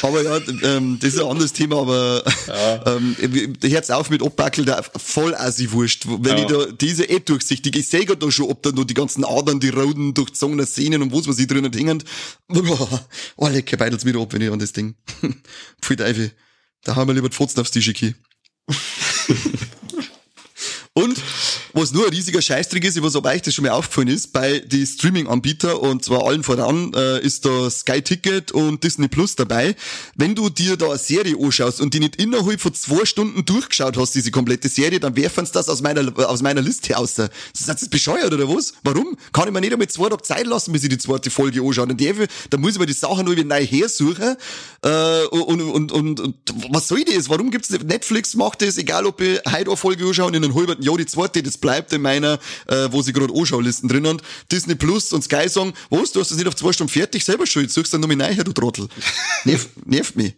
Speaker 1: Aber ja, ähm, das ist ein anderes Thema, aber ja. ähm, hört's auf mit Abbackel, der voll assi wurscht. Wenn ja. ich da diese eh durchsichtig, ich sehe da schon, ob da noch die ganzen Adern, die roten, durchzogenen Szenen und was was ich drinnen hängen. (laughs) Oh, lecker, beidels wieder ab, wenn ich an das Ding. (laughs) Pfui Teufel. Da haben wir lieber die Fotzen aufs Tisch (laughs) Und was nur ein riesiger Scheißtrick ist, was aber euch das schon mal aufgefallen ist, bei die Streaming-Anbieter und zwar allen voran äh, ist da Sky Ticket und Disney Plus dabei. Wenn du dir da eine Serie anschaust und die nicht innerhalb von zwei Stunden durchgeschaut hast, diese komplette Serie, dann werfen sie das aus meiner, aus meiner Liste aus. Ist das bescheuert oder was? Warum? Kann ich mir nicht einmal zwei Tage Zeit lassen, bis ich die zweite Folge anschaue? Darf ich, dann muss ich mir die Sachen nur wieder neu hersuchen. Äh, und, und, und, und, was soll das? Warum gibt's Netflix macht das, egal ob ich heute eine Folge anschaue und in einem halben Jahr die zweite, das bleibt in meiner, äh, wo sie gerade Anschaulisten drin haben. Disney Plus und Sky sagen, was, du hast das nicht auf zwei Stunden fertig, selber schuld, suchst dann neu her, du Trottel. Nerv, nervt mich.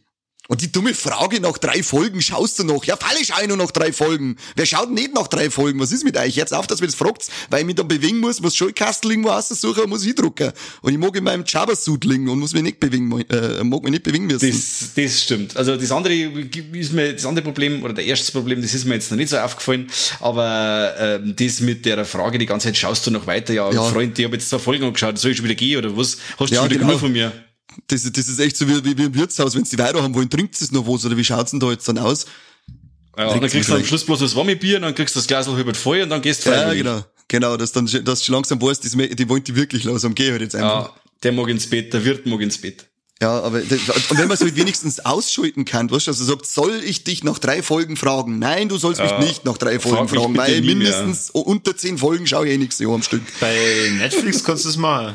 Speaker 1: Und die dumme Frage nach drei Folgen schaust du noch? Ja, fall ich ein nur nach drei Folgen. Wer schaut nicht nach drei Folgen? Was ist mit euch? Jetzt auf, dass ihr das fragt, weil ich mich dann bewegen muss, muss schon Kastel irgendwo aussuchen und muss ich drucken. Und ich mag in meinem Java-Suit liegen und muss mich nicht bewegen, äh, mag mich nicht bewegen müssen.
Speaker 3: Das, das stimmt. Also das andere ist mir, das andere Problem, oder der erste Problem, das ist mir jetzt noch nicht so aufgefallen, aber äh, das mit der Frage die ganze Zeit, schaust du noch weiter? Ja, ja. Freund, ich habe jetzt zwei Folgen angeschaut, soll ich schon wieder gehen oder was? Hast du ja, schon wieder genau. genug von mir?
Speaker 1: Das, das ist echt so wie, wie, wie im Wirtshaus, wenn sie weiter haben wollen, trinkt es noch was oder wie schaut's denn da jetzt dann aus?
Speaker 3: Ja, und dann kriegst du am Schluss bloß das Warme-Bier, dann kriegst du das Glas halb voll und dann gehst du
Speaker 1: Ja, genau. Genau, dass dann, dass du langsam weißt, die, die wollen die wirklich langsam gehen halt jetzt einfach. Ja,
Speaker 3: der mag ins Bett, der Wirt mag ins Bett.
Speaker 1: Ja, aber und wenn man so halt wenigstens ausschalten kann, weißt du, also sagt, soll ich dich nach drei Folgen fragen? Nein, du sollst ja, mich nicht nach drei Folgen frag fragen, weil mindestens mehr. unter zehn Folgen schaue ich eh nichts am Stück.
Speaker 2: Bei Netflix kannst du das machen.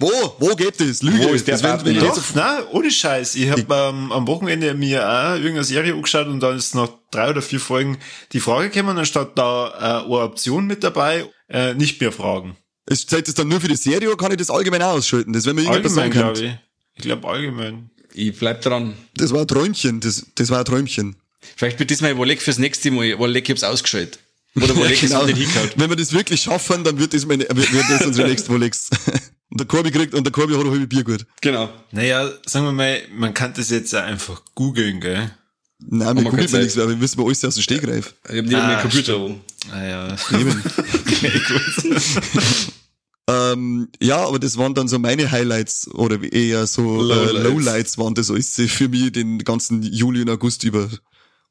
Speaker 1: Wo? Wo geht das? Lüge.
Speaker 2: Wo ist der das, wenn, wenn Doch, nein, ohne Scheiß. Ich habe ähm, am Wochenende mir auch irgendeine Serie angeschaut und dann ist nach drei oder vier Folgen die Frage gekommen, anstatt da äh, eine Option mit dabei, äh, nicht mehr fragen.
Speaker 1: Ist zählt das dann nur für die Serie oder kann ich das allgemein ausschalten? Das wenn mir irgendwas
Speaker 2: sagen glaube ich. Ich glaube allgemein.
Speaker 3: Ich bleib dran.
Speaker 1: Das war ein Träumchen. Das, das war ein Träumchen.
Speaker 3: Vielleicht wird das mal Wolleck fürs nächste Mal. Wolleck, ich hab's ausgeschaltet. Oder (laughs) Wolleck ja, genau. ist nicht hingehauen.
Speaker 1: Wenn wir das wirklich schaffen, dann wird das, meine, wird das unsere nächste Wollecks. (laughs) Und der Korbi kriegt, und der Korbi hat ein halbes Bier gut.
Speaker 3: Genau.
Speaker 2: Naja, sagen wir mal, man kann das jetzt einfach googeln, gell?
Speaker 1: Nein, wir googeln nichts, weil wir wissen wir alles aus dem Stegreif.
Speaker 3: Ich hab neben ah, mir Computer.
Speaker 2: Ah ja. Neben. (laughs) okay,
Speaker 1: gut. (laughs) ähm, ja, aber das waren dann so meine Highlights oder eher so Lowlights, äh, Lowlights waren das alles für mich den ganzen Juli und August über.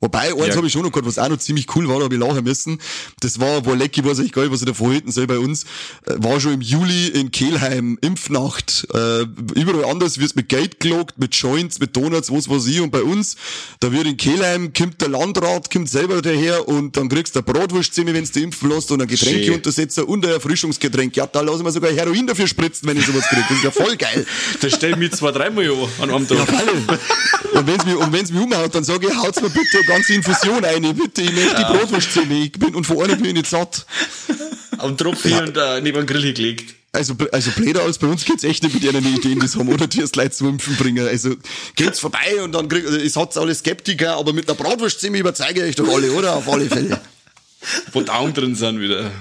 Speaker 1: Wobei, eins ja. habe ich schon noch gehabt, was auch noch ziemlich cool war, da habe ich lachen müssen. Das war, wo Lecky weiß ich gar nicht, was ich da vorhalten soll bei uns. Äh, war schon im Juli in Kehlheim, Impfnacht. Äh, überall anders wird's mit Geld gelockt, mit Joints, mit Donuts, was weiß ich. Und bei uns, da wird in Kehlheim, kommt der Landrat, kommt selber daher und dann kriegst du eine Bratwurstzimmer, wenn's du impfen lässt und ein Getränkeuntersetzer und ein Erfrischungsgetränk. Ja, da lassen wir sogar Heroin dafür spritzen, wenn ich sowas krieg. Das ist ja voll geil.
Speaker 3: Das stell mir zwei, dreimal an einem Tag. Ja,
Speaker 1: und wenn's mich, und wenn's mich umhaut, dann sage ich, haut's mir bitte ganze Infusion ein, bitte, ich möchte ja. die Brotwurstzelle, ich bin, und vor allem bin ich nicht satt.
Speaker 3: Am Tropfen ja. und äh, neben den Grill gelegt.
Speaker 1: Also, also blöder als bei uns geht's echt nicht mit ihren Ideen, das haben oder die erst Leute zum Impfen bringen. Also geht's vorbei und dann kriegt, also, es hat's alle Skeptiker, aber mit einer Bratwurstzelle überzeige ich doch alle, oder? Auf alle Fälle.
Speaker 3: Wo Daumen drin sind wieder.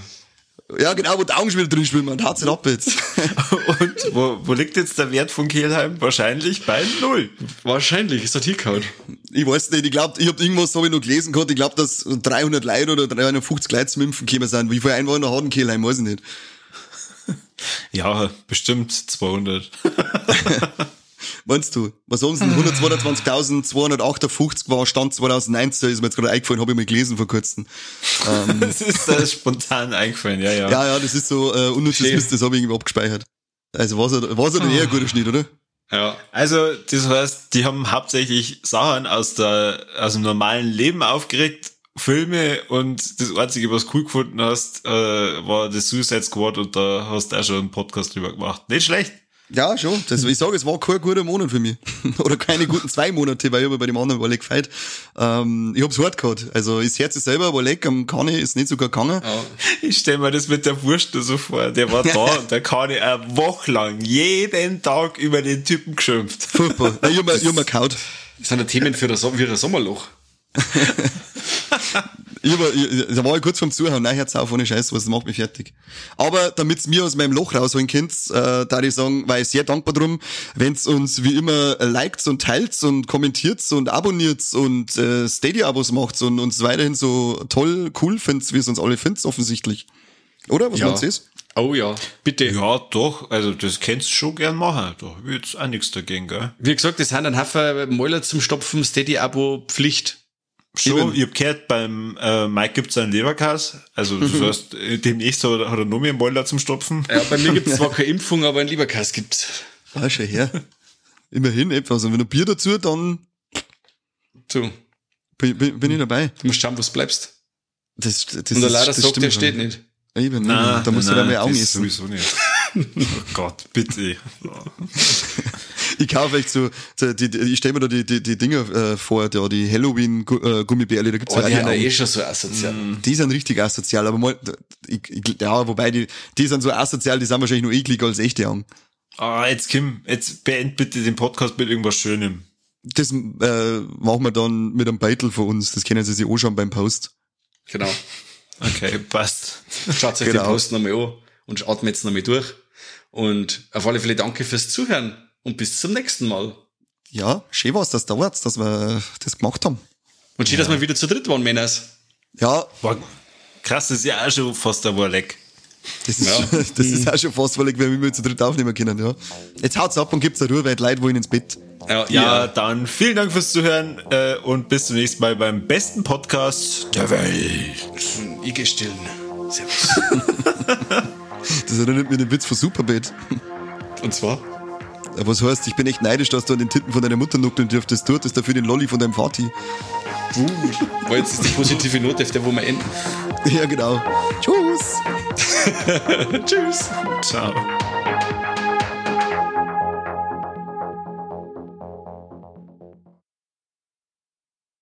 Speaker 1: Ja, genau, wo die Augenspiele drin schwimmen. Und haut's ab jetzt. (laughs)
Speaker 2: Und wo, wo liegt jetzt der Wert von Kehlheim? Wahrscheinlich bei null.
Speaker 3: Wahrscheinlich, ist das hier gehauen.
Speaker 1: Ich weiß nicht, ich glaube, ich hab irgendwas, habe ich noch gelesen gehabt, ich glaube, dass 300 Leute oder 350 Leute zum Impfen gekommen sind. Wie viele Einwohner hat ein Kehlheim, weiß ich nicht.
Speaker 2: Ja, bestimmt 200. (laughs)
Speaker 1: Meinst du? Was haben sie denn? 122.258 war Stand 2019, ist mir jetzt gerade eingefallen, habe ich mal gelesen vor kurzem. (laughs)
Speaker 2: Ähm, das ist äh, spontan eingefallen, ja, ja.
Speaker 1: Ja, ja, das ist so äh, unnützes Mist, das habe ich irgendwie abgespeichert. Also war es war's ja dann eher ein guter Schnitt, oder?
Speaker 2: Ja. Also, das heißt, die haben hauptsächlich Sachen aus der, aus dem normalen Leben aufgeregt, Filme und das einzige, was cool gefunden hast, äh, war das Suicide Squad und da hast du auch schon einen Podcast drüber gemacht. Nicht schlecht.
Speaker 1: Ja, schon. Das, ich sage, es war kein guter Monat für mich. (laughs) Oder keine guten zwei Monate, weil ich habe bei dem anderen Walleck gefeit. Ähm, ich hab's hart gehabt. Also, das Herz ist selber, Walleck am Kani ist nicht sogar gegangen.
Speaker 2: Ja. Ich stell mir das mit der Wurst so vor. Der war da (laughs) und der Kani eine Woche lang jeden Tag über den Typen geschimpft.
Speaker 1: Furchtbar. (laughs) Ich hab mir, ich hab mir kaut.
Speaker 3: Das sind ja Themen für das, für das Sommerloch.
Speaker 1: Ich war, ich, da war ich kurz vom Zuhören, nein, jetzt auf ohne Scheiß, was macht mich fertig. Aber damit's mir aus meinem Loch rausholen könnt, äh, da ich sagen, war ich sehr dankbar drum, wenn's uns wie immer liked und teilt und kommentiert und abonniert und äh, Stadia-Abos macht und uns weiterhin so toll, cool findet, wie es uns alle findet, offensichtlich. Oder? Was
Speaker 3: Ja.
Speaker 1: meinst du das?
Speaker 3: Oh ja, bitte.
Speaker 2: Ja, doch, also das kannst du schon gern machen. Da ich jetzt auch nichts dagegen, gell?
Speaker 3: Wie gesagt, das sind ein Haufen Mäuler zum Stopfen, Steady-Abo, Pflicht.
Speaker 2: Schon,
Speaker 1: Eben.
Speaker 2: ich hab gehört, beim äh, Mike gibt's einen Leberkas. Also das heißt, äh, demnächst hat er noch mehr einen Boiler zum Stopfen.
Speaker 3: Ja, bei mir gibt's (laughs) zwar keine Impfung, aber ein Lieberkast gibt's.
Speaker 1: Ah, schon her. Immerhin etwas. Und wenn du Bier dazu, dann
Speaker 3: So,
Speaker 1: bin, bin, bin ich dabei.
Speaker 3: du musst schauen, wo du bleibst.
Speaker 1: Das, das,
Speaker 3: Und der leider
Speaker 1: das
Speaker 3: sagt, der steht nicht.
Speaker 1: Eben,
Speaker 2: Nein,
Speaker 1: da musst du dann mal Augen essen.
Speaker 2: sowieso nicht. oh Gott, bitte. (laughs) (laughs)
Speaker 1: Ich kaufe echt so, so die, die, ich stelle mir da die, die, die Dinger äh, vor, da, die Halloween-Gummibärle, da gibt's
Speaker 3: Oh,
Speaker 1: ja
Speaker 3: die
Speaker 1: auch
Speaker 3: haben ja
Speaker 1: die
Speaker 3: eh schon so asozial.
Speaker 1: Die sind richtig asozial, aber mal, ich, ich, ja, wobei die, die sind so asozial, die sind wahrscheinlich noch ekliger als echte Augen.
Speaker 2: Ah, jetzt Kim, jetzt beend bitte den Podcast mit irgendwas Schönem.
Speaker 1: Das äh, machen wir dann mit einem Beitel von uns, das können Sie sich anschauen beim Post.
Speaker 3: Genau. (laughs)
Speaker 2: Okay, passt.
Speaker 3: Schaut euch
Speaker 1: Genau.
Speaker 3: den Post nochmal an und atmet jetzt nochmal durch. Und auf alle Fälle danke fürs Zuhören und bis zum nächsten Mal.
Speaker 1: Ja, schön war's, das dauert, dass wir das gemacht haben.
Speaker 3: Und schön, dass wir wieder zu dritt waren, Männers.
Speaker 1: Ja,
Speaker 2: Boah, krass, das ist ja auch schon fast ein Warleck.
Speaker 1: das ist,
Speaker 3: Ja. (laughs)
Speaker 1: das ist auch schon fast, ich, wenn wir zu dritt aufnehmen können, ja. Jetzt haut's ab und gibt's eine Ruhe, weil die Leute wollen ins Bett.
Speaker 3: Ja,
Speaker 2: Ja,
Speaker 3: ja.
Speaker 2: dann vielen Dank fürs Zuhören äh, und bis zum nächsten Mal beim besten Podcast der Welt.
Speaker 3: ich geh stillen. Servus. (laughs)
Speaker 1: Das erinnert mich an den Witz von Superbad.
Speaker 3: Und zwar?
Speaker 1: Was heißt, ich bin echt neidisch, dass du an den Titten von deiner Mutter nuckeln dürftest. Du hattest dafür den Lolli von deinem Vati.
Speaker 3: Uh, jetzt ist die positive Note, auf der wo wir enden.
Speaker 1: Ja, genau. Tschüss. (laughs)
Speaker 3: Tschüss.
Speaker 2: Ciao.